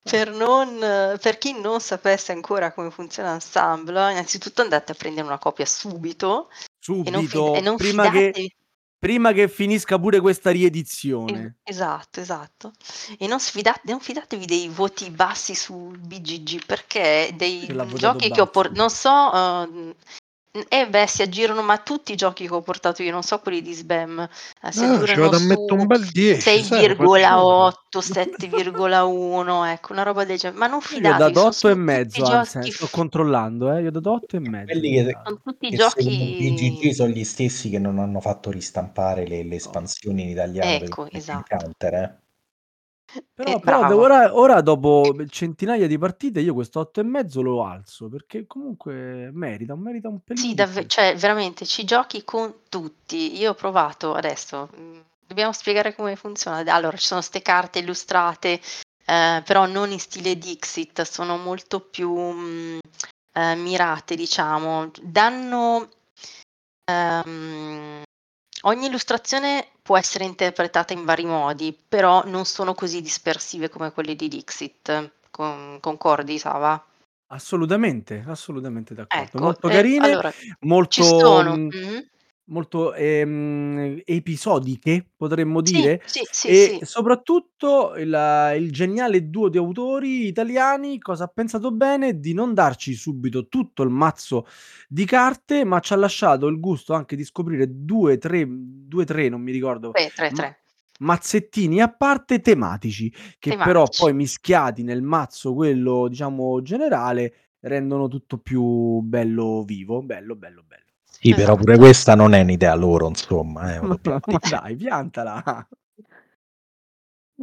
[SPEAKER 5] Per non per chi non sapesse ancora come funziona Ensemble, innanzitutto andate a prendere una copia subito e non fid e
[SPEAKER 2] Subito,
[SPEAKER 5] non
[SPEAKER 2] prima che
[SPEAKER 5] fidatevi
[SPEAKER 2] prima che finisca pure questa
[SPEAKER 5] Es
[SPEAKER 2] riedizione.
[SPEAKER 5] esatto, esatto. E non sfida non fidatevi dei voti bassi sul BGG perché dei,
[SPEAKER 2] Che
[SPEAKER 5] giochi che ho por
[SPEAKER 2] basso.
[SPEAKER 5] non so, uhm, eh beh, si aggirano, ma tutti i giochi che ho portato io, non so quelli di Sbam, ehm, si
[SPEAKER 3] Ah, ci
[SPEAKER 5] aggirano
[SPEAKER 3] vado a mettere un bel 10, sai, lo facciamo.
[SPEAKER 5] 6,8, 7,1, ecco, una roba del genere. Ma non
[SPEAKER 2] Io
[SPEAKER 5] fidatevi, son
[SPEAKER 2] 8 e mezzo, anzi,
[SPEAKER 5] giochi
[SPEAKER 2] sto controllando, eh, ho dato 8 e mezzo
[SPEAKER 4] Quelli che,
[SPEAKER 2] dato.
[SPEAKER 5] son tutti
[SPEAKER 4] secondo
[SPEAKER 5] giochi
[SPEAKER 4] BGG sono gli stessi che non hanno fatto ristampare le, le espansioni in italiano
[SPEAKER 5] Ecco,
[SPEAKER 4] il
[SPEAKER 5] esatto.
[SPEAKER 4] Counter, eh.
[SPEAKER 2] Però,
[SPEAKER 5] Eh,
[SPEAKER 2] però devo- ora, ora dopo centinaia di partite io questo 8 e mezzo lo alzo perché comunque merita, merita un pelino
[SPEAKER 5] Sì,
[SPEAKER 2] di
[SPEAKER 5] davve
[SPEAKER 2] più.
[SPEAKER 5] cioè veramente ci giochi con tutti. Io ho provato adesso, mhmm, dobbiamo spiegare come funziona. Allora, ci sono 'ste carte illustrate, ehm, però non in stile Dixit, sono molto più, mhmm, ehm, mirate diciamo. Danno ehm, ogni illustrazione può essere interpretata in vari modi, però non sono così dispersive come quelle di Dixit. Con concordi, Sava?
[SPEAKER 2] Assolutamente, assolutamente d'accordo.
[SPEAKER 5] Ecco,
[SPEAKER 2] Molto
[SPEAKER 5] e
[SPEAKER 2] carine,
[SPEAKER 5] allora ci
[SPEAKER 2] molto,
[SPEAKER 5] sono
[SPEAKER 2] mhmm,
[SPEAKER 5] mh-mh.
[SPEAKER 2] Molto, ehm, episodiche potremmo
[SPEAKER 5] Sì,
[SPEAKER 2] dire
[SPEAKER 5] sì, sì,
[SPEAKER 2] e soprattutto il il geniale duo di autori italiani cosa ha pensato bene di non darci subito tutto il mazzo di carte, ma ci ha lasciato il gusto anche di scoprire 2, 3 2, 3 non mi ricordo,
[SPEAKER 5] 3, 3,
[SPEAKER 2] ma
[SPEAKER 5] 3.
[SPEAKER 2] mazzettini a parte tematici, che però
[SPEAKER 5] Tematici.
[SPEAKER 2] poi mischiati nel mazzo quello diciamo generale rendono tutto più bello vivo, bello, bello, bello.
[SPEAKER 4] Sì, però pure
[SPEAKER 5] Esatto.
[SPEAKER 4] questa non è un'idea loro, insomma, eh,
[SPEAKER 2] Ma
[SPEAKER 4] dire.
[SPEAKER 2] dai, piantala.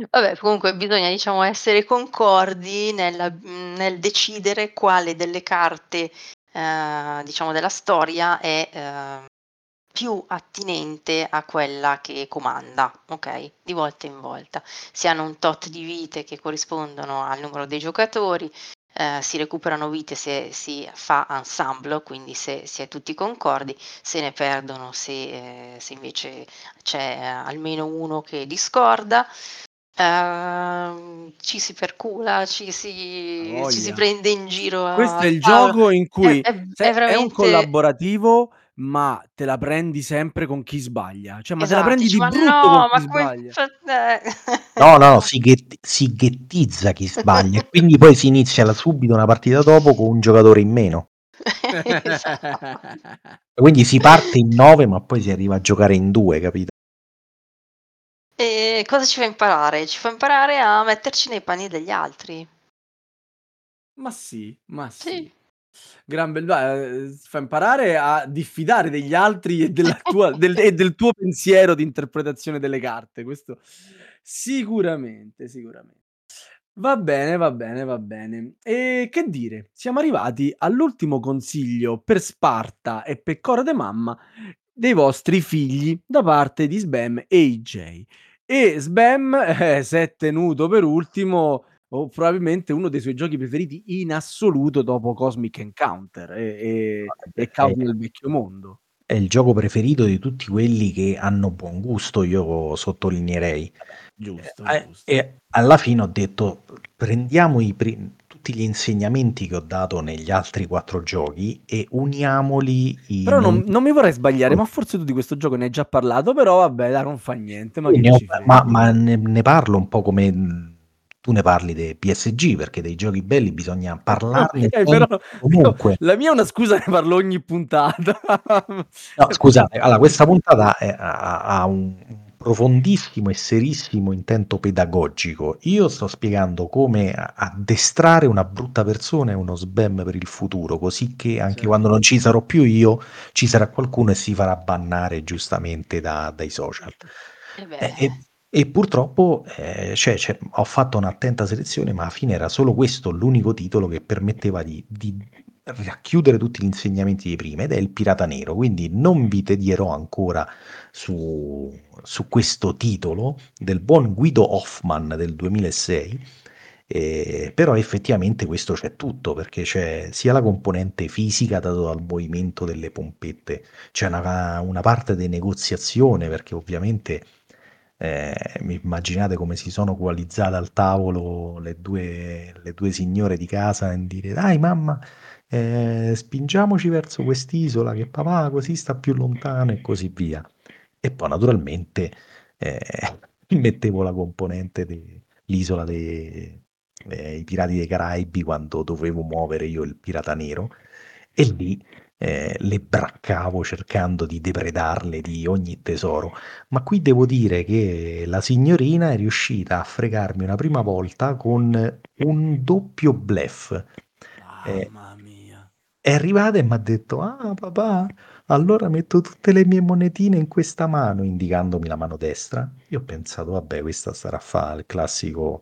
[SPEAKER 5] Vabbè, comunque bisogna, diciamo, essere concordi nella nel decidere quale delle carte, ehm, diciamo della storia è, ehm, più attinente a quella che comanda, okay, di volta in volta. Si hanno un tot di vite che corrispondono al numero dei giocatori, ehm, si recuperano vite se si fa ensemble, quindi se si è tutti concordi, se ne perdono se ehm, se invece c'è almeno uno che discorda. Ehm, ci si percula, ci si ci si prende in giro
[SPEAKER 2] Questo è il
[SPEAKER 5] tavola.
[SPEAKER 2] gioco in
[SPEAKER 5] È
[SPEAKER 2] cui
[SPEAKER 5] è
[SPEAKER 2] se
[SPEAKER 5] è
[SPEAKER 2] è un
[SPEAKER 5] veramente
[SPEAKER 2] collaborativo, ma te la prendi sempre con chi sbaglia. Cioè, ma te la
[SPEAKER 5] Esatto,
[SPEAKER 2] prendi di
[SPEAKER 5] "Ma
[SPEAKER 2] brutto con
[SPEAKER 5] no,
[SPEAKER 2] chi
[SPEAKER 5] ma come
[SPEAKER 2] sbaglia.
[SPEAKER 5] eh".
[SPEAKER 4] No, no, si ghetti si ghettizza chi sbaglia e quindi poi si inizia la subito una partita dopo con un giocatore in meno.
[SPEAKER 5] Esatto.
[SPEAKER 4] Quindi si parte in 9, ma poi si arriva a giocare in 2, capito?
[SPEAKER 5] E cosa ci fa imparare? Ci fa imparare a metterci nei panni degli altri.
[SPEAKER 2] Ma sì, ma
[SPEAKER 5] Sì.
[SPEAKER 2] sì. Gran bel ehm, fa imparare a diffidare degli altri e della tua del e del tuo pensiero di interpretazione delle carte, questo sicuramente, sicuramente. Va bene, va bene, va bene. E che dire, siamo arrivati all'ultimo consiglio per Sparta e per Cora de Mamma dei vostri figli da parte di Sbam e IJ. E Sbam, eh, si è tenuto per ultimo o probabilmente uno dei suoi giochi preferiti in assoluto dopo Cosmic Encounter e e e Caos nel Vecchio Mondo.
[SPEAKER 4] è il gioco preferito di tutti quelli che hanno buon gusto, io sottolineerei.
[SPEAKER 2] Giusto,
[SPEAKER 4] Eh,
[SPEAKER 2] giusto.
[SPEAKER 4] e alla fine ho detto: "Prendiamo i pri tutti gli insegnamenti che ho dato negli altri 4 giochi e uniamoli
[SPEAKER 2] Però
[SPEAKER 4] in
[SPEAKER 2] non
[SPEAKER 4] un
[SPEAKER 2] non mi vorrei sbagliare, ma forse tu di questo gioco ne hai già parlato, però vabbè dai, non fa niente, ma
[SPEAKER 4] ho ma ma ne ne parlo un po' come, tu ne parli dei PSG, perché dei giochi belli bisogna parlarne
[SPEAKER 2] Okay, però
[SPEAKER 4] comunque.
[SPEAKER 2] la mia è una scusa, ne parlo ogni puntata.
[SPEAKER 4] No, scusate, allora questa puntata è ha ha un profondissimo e serissimo intento pedagogico. Io sto spiegando come addestrare una brutta persona e uno Sbam per il futuro, così che anche
[SPEAKER 2] Certo.
[SPEAKER 4] quando non ci sarò più io, ci sarà qualcuno e si farà bannare giustamente da dai social.
[SPEAKER 5] Eh
[SPEAKER 4] E purtroppo, ehm, cioè cioè ho fatto un'attenta selezione, ma alla fine era solo questo l'unico titolo che permetteva di di racchiudere tutti gli insegnamenti di prima ed è il Pirata Nero, quindi non vi tedierò ancora su su questo titolo del buon Guido Hoffmann del 2006, ehm, però effettivamente questo c'è tutto, perché c'è sia la componente fisica dato dal movimento delle pompette, c'è una una parte di negoziazione, perché ovviamente, vi immaginate come si sono coalizzate al tavolo le 2 le 2 signore di casa nel dire: "Dai mamma, ehm, spingiamoci verso quest'isola che papà così sta più lontano" e così via. E poi naturalmente, ehm, mettevo la componente de l'isola de ehm, i Pirati dei Caraibi quando dovevo muovere io il pirata nero e lì, ehm, le braccavo cercando di depredarle di ogni tesoro. Ma qui devo dire che la signorina è riuscita a fregarmi una prima volta con un doppio. Ehm
[SPEAKER 2] Mamma mia.
[SPEAKER 4] è arrivata e m'ha detto: "Ah papà, allora metto tutte le mie monetine in questa mano", indicandomi la mano destra. Io ho pensato: "Vabbè, questa starà a fa il classico,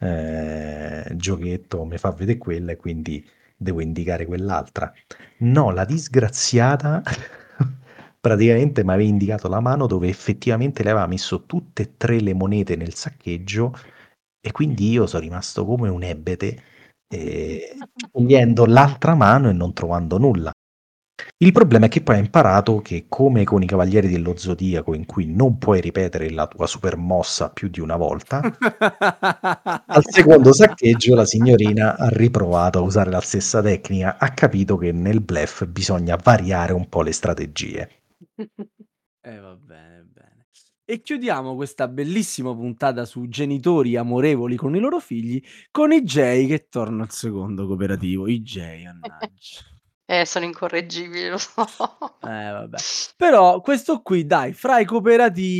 [SPEAKER 4] ehm, giochetto, me fa vedè quella e quindi devo indicare quell'altra". No, la disgraziata praticamente m'aveva indicato la mano dove effettivamente lei aveva messo tutte e 3 le monete nel saccheggio e quindi io so' rimasto come un ebete, ehm, togliendo l'altra mano e non trovando nulla. Il problema è che poi ha imparato che, come con i Cavalieri dello Zodiaco in cui non puoi ripetere la tua super mossa più di una volta al secondo saccheggio la signorina ha riprovato a usare la stessa tecnica, ha capito che nel bluff bisogna variare un po' le strategie.
[SPEAKER 2] Eh va bene, bene. E chiudiamo questa bellissima puntata su genitori amorevoli con i loro figli, con IJ che torna al secondo cooperativo. IJ, mannaggia.
[SPEAKER 5] Eh, sono incorreggibili, lo so.
[SPEAKER 2] Eh vabbè. Però questo qui dai, fra i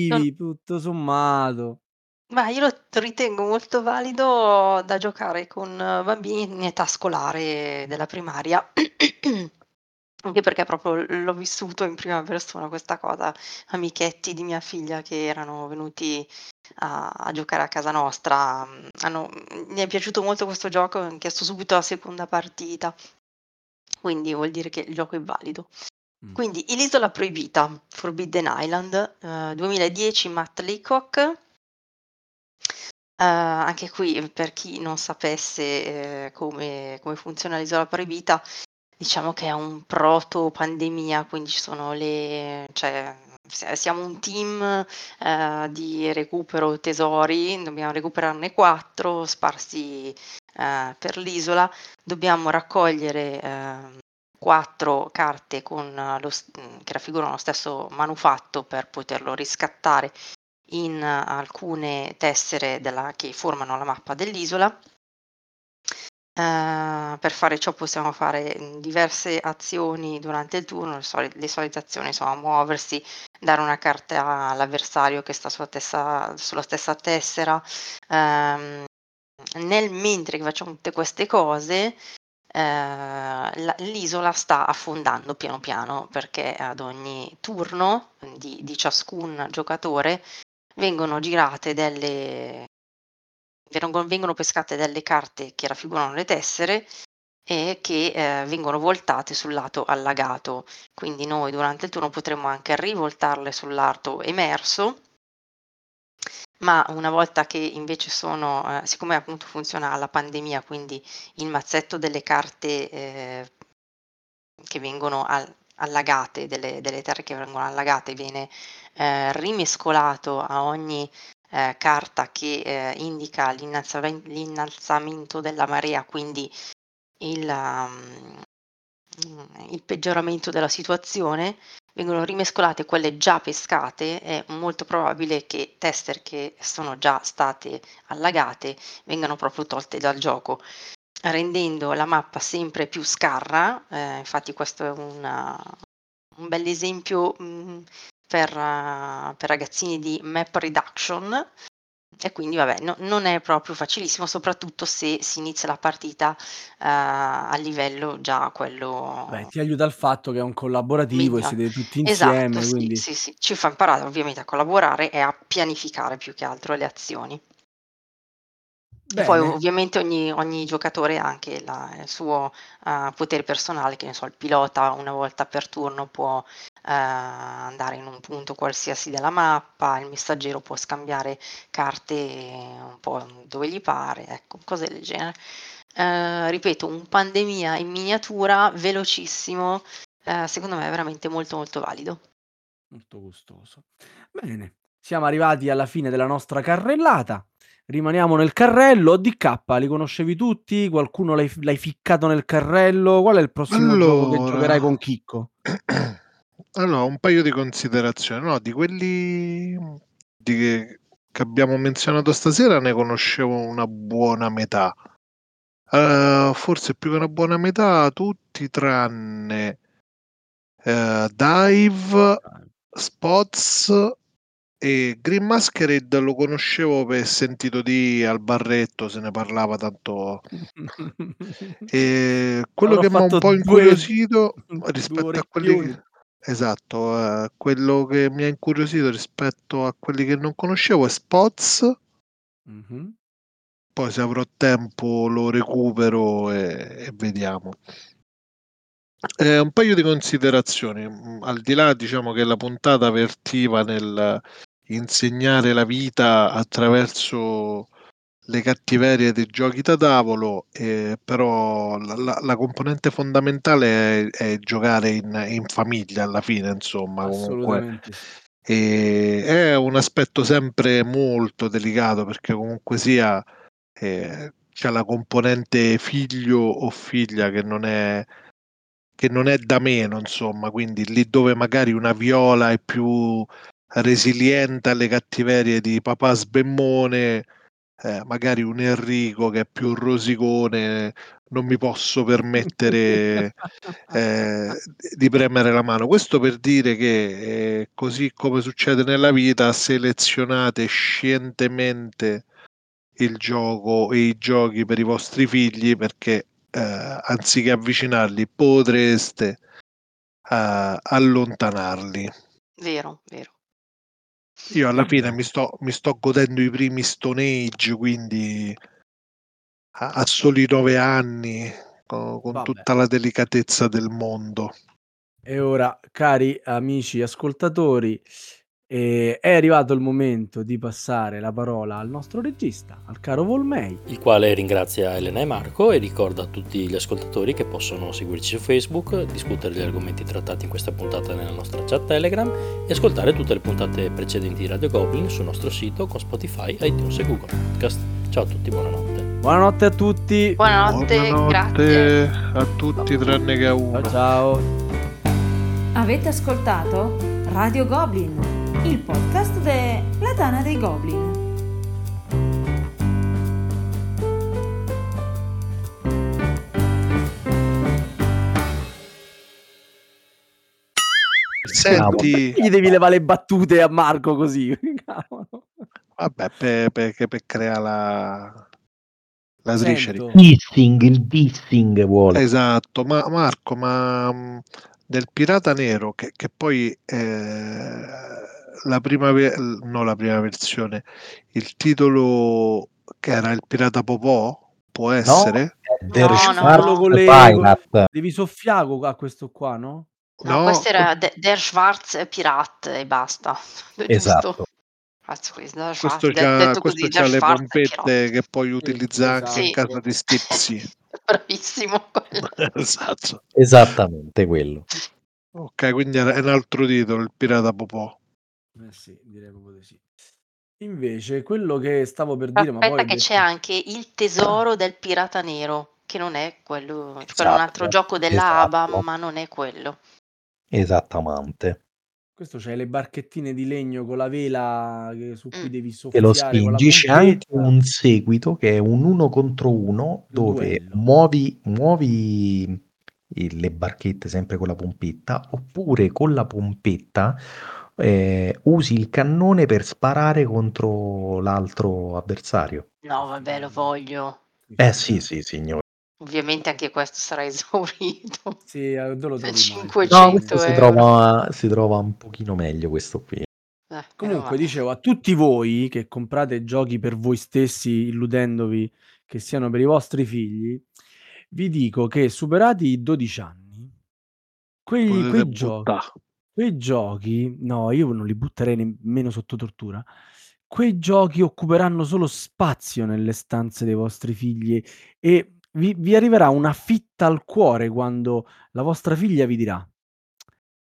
[SPEAKER 5] Non
[SPEAKER 2] cooperativi tutto sommato
[SPEAKER 5] Ma io lo ritengo molto valido da giocare con bambini in età scolare della primaria. Anche perché proprio l'ho vissuto in prima persona questa cosa. Amichetti di mia figlia che erano venuti a a giocare a casa nostra, mhmm, hanno gli è piaciuto molto questo gioco han chiesto subito la seconda partita. Quindi vuol dire che il gioco è valido. Quindi in Isola Proibita, Forbidden Island, uhm, 2010 Matt Leacock. Uhm, anche qui per chi non sapesse, ehm, come come funziona l'Isola Proibita, diciamo che è un proto pandemia, quindi ci sono le cioè siamo un team, ehm, di recupero tesori, dobbiamo recuperarne 4 sparsi, ehm, per l'isola. Dobbiamo raccogliere, ehm, 4 carte con lo mhmm, che raffigurano lo stesso manufatto per poterlo riscattare in alcune tessere della che formano la mappa dell'isola. Ehm, per fare ciò possiamo fare, mhmm, diverse azioni durante il turno, le soli le solite azioni, insomma, muoversi, dare una carta all'avversario che sta sulla tessa sulla stessa tessera. Ehm, nel mentre che facciamo tutte queste cose, ehm, la l'isola sta affondando piano piano, perché ad ogni turno di di ciascun giocatore vengono girate delle vengon vengono pescate delle carte che raffigurano le tessere e che, ehm, vengono voltate sul lato allagato. Quindi noi durante il turno potremmo anche rivoltarle sul lato emerso ma una volta che invece sono ehm, siccome appunto funziona alla pandemia, quindi il mazzetto delle carte, ehm, che vengono al allagate, delle delle terre che vengono allagate viene, ehm, rimescolato a ogni, ehm, carta che, ehm, indica l'innalzamen l'innalzamento della marea, quindi il mhmm, il peggioramento della situazione, vengono rimescolate quelle già pescate, è molto probabile che tessere che sono già state allagate vengano proprio tolte dal gioco, rendendo la mappa sempre più scarra. Ehm, infatti questo è un un bell'esempio, mhmm, per per ragazzini di map reduction. E quindi vabbè, no non è proprio facilissimo, soprattutto se si inizia la partita, uhm, a livello già quello
[SPEAKER 2] Beh, ti aiuta il fatto che è un collaborativo e
[SPEAKER 5] Miglia
[SPEAKER 2] siete tutti
[SPEAKER 5] esatto,
[SPEAKER 2] insieme,
[SPEAKER 5] sì,
[SPEAKER 2] quindi
[SPEAKER 5] sì, sì, ci fa imparare ovviamente a collaborare e a pianificare più che altro le azioni. E poi
[SPEAKER 2] Bene.
[SPEAKER 5] ovviamente ogni ogni giocatore ha anche la il suo, uhm, potere personale, che ne so, il pilota una volta per turno può, uhm, andare in un punto qualsiasi della mappa, il messaggero può scambiare carte un po' dove gli pare, ecco, cose del genere. Ehm, ripeto, un pandemia in miniatura, velocissimo, secondo me è veramente molto, molto valido.
[SPEAKER 2] Molto gustoso. Bene, siamo arrivati alla fine della nostra carrellata. Rimaniamo nel carrello. DK li conoscevi tutti? Qualcuno l'hai l'hai ficcato nel carrello? Qual è il prossimo gioco che giocherai
[SPEAKER 3] Allora
[SPEAKER 2] con Chicco?
[SPEAKER 3] allora, un paio di considerazioni. No, di quelli di che che abbiamo menzionato stasera ne conoscevo una buona metà. Uhm, forse più che una buona metà tutti tranne ehm, Dive, Spots e Green Masquerade lo conoscevo per sentito dire al barretto, se ne parlava tanto Ehm, quello che m'ha un
[SPEAKER 2] fatto
[SPEAKER 3] po'
[SPEAKER 2] 2
[SPEAKER 3] incuriosito
[SPEAKER 2] 2
[SPEAKER 3] rispetto a quelli che esatto, uhm, quello che mi ha incuriosito rispetto a quelli che non conoscevo è Spots
[SPEAKER 2] Mh-mh.
[SPEAKER 3] poi se avrò tempo lo recupero e e vediamo. Ehm, un paio di considerazioni, al di là diciamo che la puntata vertiva nel insegnare la vita attraverso le cattiverie dei giochi da tavolo, ehm, però la la la componente fondamentale è è giocare in in famiglia alla fine insomma comunque. Ehm, è un aspetto sempre molto delicato perché comunque sia, ehm, c'è la componente figlio o figlia che non è che non è da meno insomma, quindi lì dove magari una Viola è più resiliente alle cattiverie di papà sbemmone, ehm, magari un Enrico che è più rosicone, non mi posso permettere, d di premere la mano. Questo per dire che, ehm, così come succede nella vita, selezionate scientemente il gioco e i giochi per i vostri figli perché, ehm, anziché avvicinarli potreste uh, allontanarli.
[SPEAKER 5] Vero, vero.
[SPEAKER 3] Io alla fine mi sto, mi sto godendo i primi Stone Age, quindi a, a soli nove anni, con, con tutta la delicatezza del mondo.
[SPEAKER 2] E ora, cari amici ascoltatori, e è arrivato il momento di passare la parola al nostro regista, al caro Volmei.
[SPEAKER 6] Il quale ringrazia Elena e Marco e ricorda a tutti gli ascoltatori che possono seguirci su Facebook, discutere gli argomenti trattati in questa puntata nella nostra chat Telegram e ascoltare tutte le puntate precedenti di Radio Goblin sul nostro sito con Spotify, iTunes e Google Podcast. Ciao a tutti, buonanotte.
[SPEAKER 2] Buonanotte a tutti.
[SPEAKER 5] Buonanotte,
[SPEAKER 3] Buonanotte
[SPEAKER 5] grazie.
[SPEAKER 3] a tutti tranne che a uno.
[SPEAKER 2] Ciao ciao.
[SPEAKER 1] Avete ascoltato Radio Goblin, il podcast della Tana dei Goblin.
[SPEAKER 3] Senti,
[SPEAKER 2] Gli devi levare le battute a Marco così.
[SPEAKER 3] Vabbè, per, perché per creare la, la srisceri.
[SPEAKER 2] Sento.
[SPEAKER 4] Dissing, il dissing vuole.
[SPEAKER 3] Esatto, ma Marco, ma del Pirata Nero, che, che poi eh, la prima, no, la prima versione, il titolo che era il Pirata Popò, può essere?
[SPEAKER 4] Der
[SPEAKER 5] No, no,
[SPEAKER 4] Schwarze
[SPEAKER 2] no. Con le-
[SPEAKER 4] Pirate.
[SPEAKER 2] Devi soffiare a questo qua, no?
[SPEAKER 5] No,
[SPEAKER 3] No,
[SPEAKER 5] questo era De- Der Schwarz Pirat e basta.
[SPEAKER 4] Esatto.
[SPEAKER 5] Cazzo, questo, de-
[SPEAKER 3] c'ha,
[SPEAKER 5] detto
[SPEAKER 3] questo
[SPEAKER 5] così,
[SPEAKER 3] c'ha le pompette che puoi utilizzare anche in
[SPEAKER 5] Sì.
[SPEAKER 3] casa di stipsi.
[SPEAKER 5] Bravissimo.
[SPEAKER 3] esatto.
[SPEAKER 4] Esattamente quello.
[SPEAKER 3] Ok, quindi era- è un altro titolo, il Pirata Popò.
[SPEAKER 2] Eh sì, direi proprio di sì. Invece, quello che stavo per dire, ma
[SPEAKER 5] Aspetta
[SPEAKER 2] poi...
[SPEAKER 5] che
[SPEAKER 2] ho
[SPEAKER 5] c'è
[SPEAKER 2] detto-
[SPEAKER 5] anche il tesoro del pirata nero, che non è quello, cioè quello è un
[SPEAKER 4] Esatto,
[SPEAKER 5] altro gioco della
[SPEAKER 4] esatto.
[SPEAKER 5] ABA, ma non è quello.
[SPEAKER 4] Esattamente.
[SPEAKER 2] Questo c'è le barchettine di legno con la vela che- su cui
[SPEAKER 5] Mm.
[SPEAKER 2] devi
[SPEAKER 4] Che
[SPEAKER 2] soffiare
[SPEAKER 4] lo
[SPEAKER 2] con la
[SPEAKER 4] spingi. C'è anche un seguito che è un uno contro uno
[SPEAKER 2] Un
[SPEAKER 4] dove
[SPEAKER 2] duello.
[SPEAKER 4] muovi, muovi i- le barchette sempre con la pompetta oppure con la pompetta eh, usi il cannone per sparare contro l'altro avversario.
[SPEAKER 5] No, vabbè, lo voglio.
[SPEAKER 4] Eh sì, sì, signore.
[SPEAKER 5] Ovviamente anche questo sarà esaurito.
[SPEAKER 2] Sì, eh, lo trovi mai?
[SPEAKER 5] 500
[SPEAKER 4] No, si trova, si trova un pochino meglio questo qui.
[SPEAKER 5] Eh,
[SPEAKER 2] Comunque, dicevo, a tutti voi che comprate giochi per voi stessi, illudendovi che siano per i vostri figli, vi dico che superati i 12 anni, quei,
[SPEAKER 3] Potete
[SPEAKER 2] quei giochi. Quei giochi, no, io non li butterei nemmeno sotto tortura. Quei giochi occuperanno solo spazio nelle stanze dei vostri figli e vi, vi arriverà una fitta al cuore quando la vostra figlia vi dirà: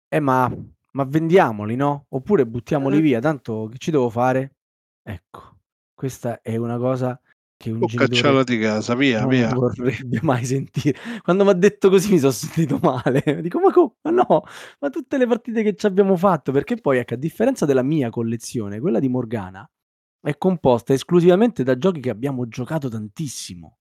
[SPEAKER 2] Eh, ma, ma vendiamoli, no? Oppure buttiamoli
[SPEAKER 3] Eh.
[SPEAKER 2] via, tanto che ci devo fare? Ecco, questa è una cosa che un
[SPEAKER 3] O
[SPEAKER 2] genitore
[SPEAKER 3] di casa, via,
[SPEAKER 2] non
[SPEAKER 3] via.
[SPEAKER 2] vorrebbe mai sentire. Quando mi ha detto così mi sono sentito male. Dico, ma, co- ma no, ma tutte le partite che ci abbiamo fatto, perché poi, ecco, a differenza della mia collezione, quella di Morgana è composta esclusivamente da giochi che abbiamo giocato tantissimo.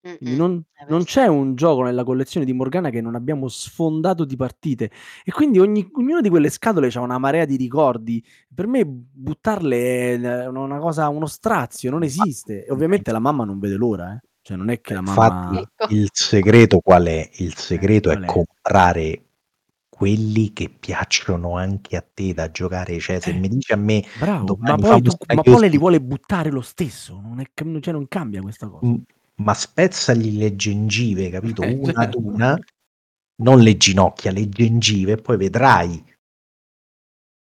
[SPEAKER 2] Quindi non,
[SPEAKER 5] Eh
[SPEAKER 2] non c'è un gioco nella collezione di Morgana che non abbiamo sfondato di partite. E quindi ogni, ognuna di quelle scatole c'ha una marea di ricordi. Per me buttarle è una cosa, uno strazio, non esiste. E ovviamente la mamma non vede l'ora, eh. Cioè non è che la mamma...
[SPEAKER 4] Infatti, il segreto qual è? Il segreto
[SPEAKER 2] qual
[SPEAKER 4] è
[SPEAKER 2] è?
[SPEAKER 4] comprare quelli che piacciono anche a te da giocare. Cioè, se
[SPEAKER 2] Eh.
[SPEAKER 4] mi dici a me
[SPEAKER 2] Bravo, ma
[SPEAKER 4] domani
[SPEAKER 2] poi,
[SPEAKER 4] fammi
[SPEAKER 2] tu, ma poi lei li vuole buttare lo stesso, non, è, cioè non cambia questa cosa.
[SPEAKER 4] m- ma spezzagli le gengive, capito?
[SPEAKER 2] Eh,
[SPEAKER 4] Una ad una, non le ginocchia, le gengive, e poi vedrai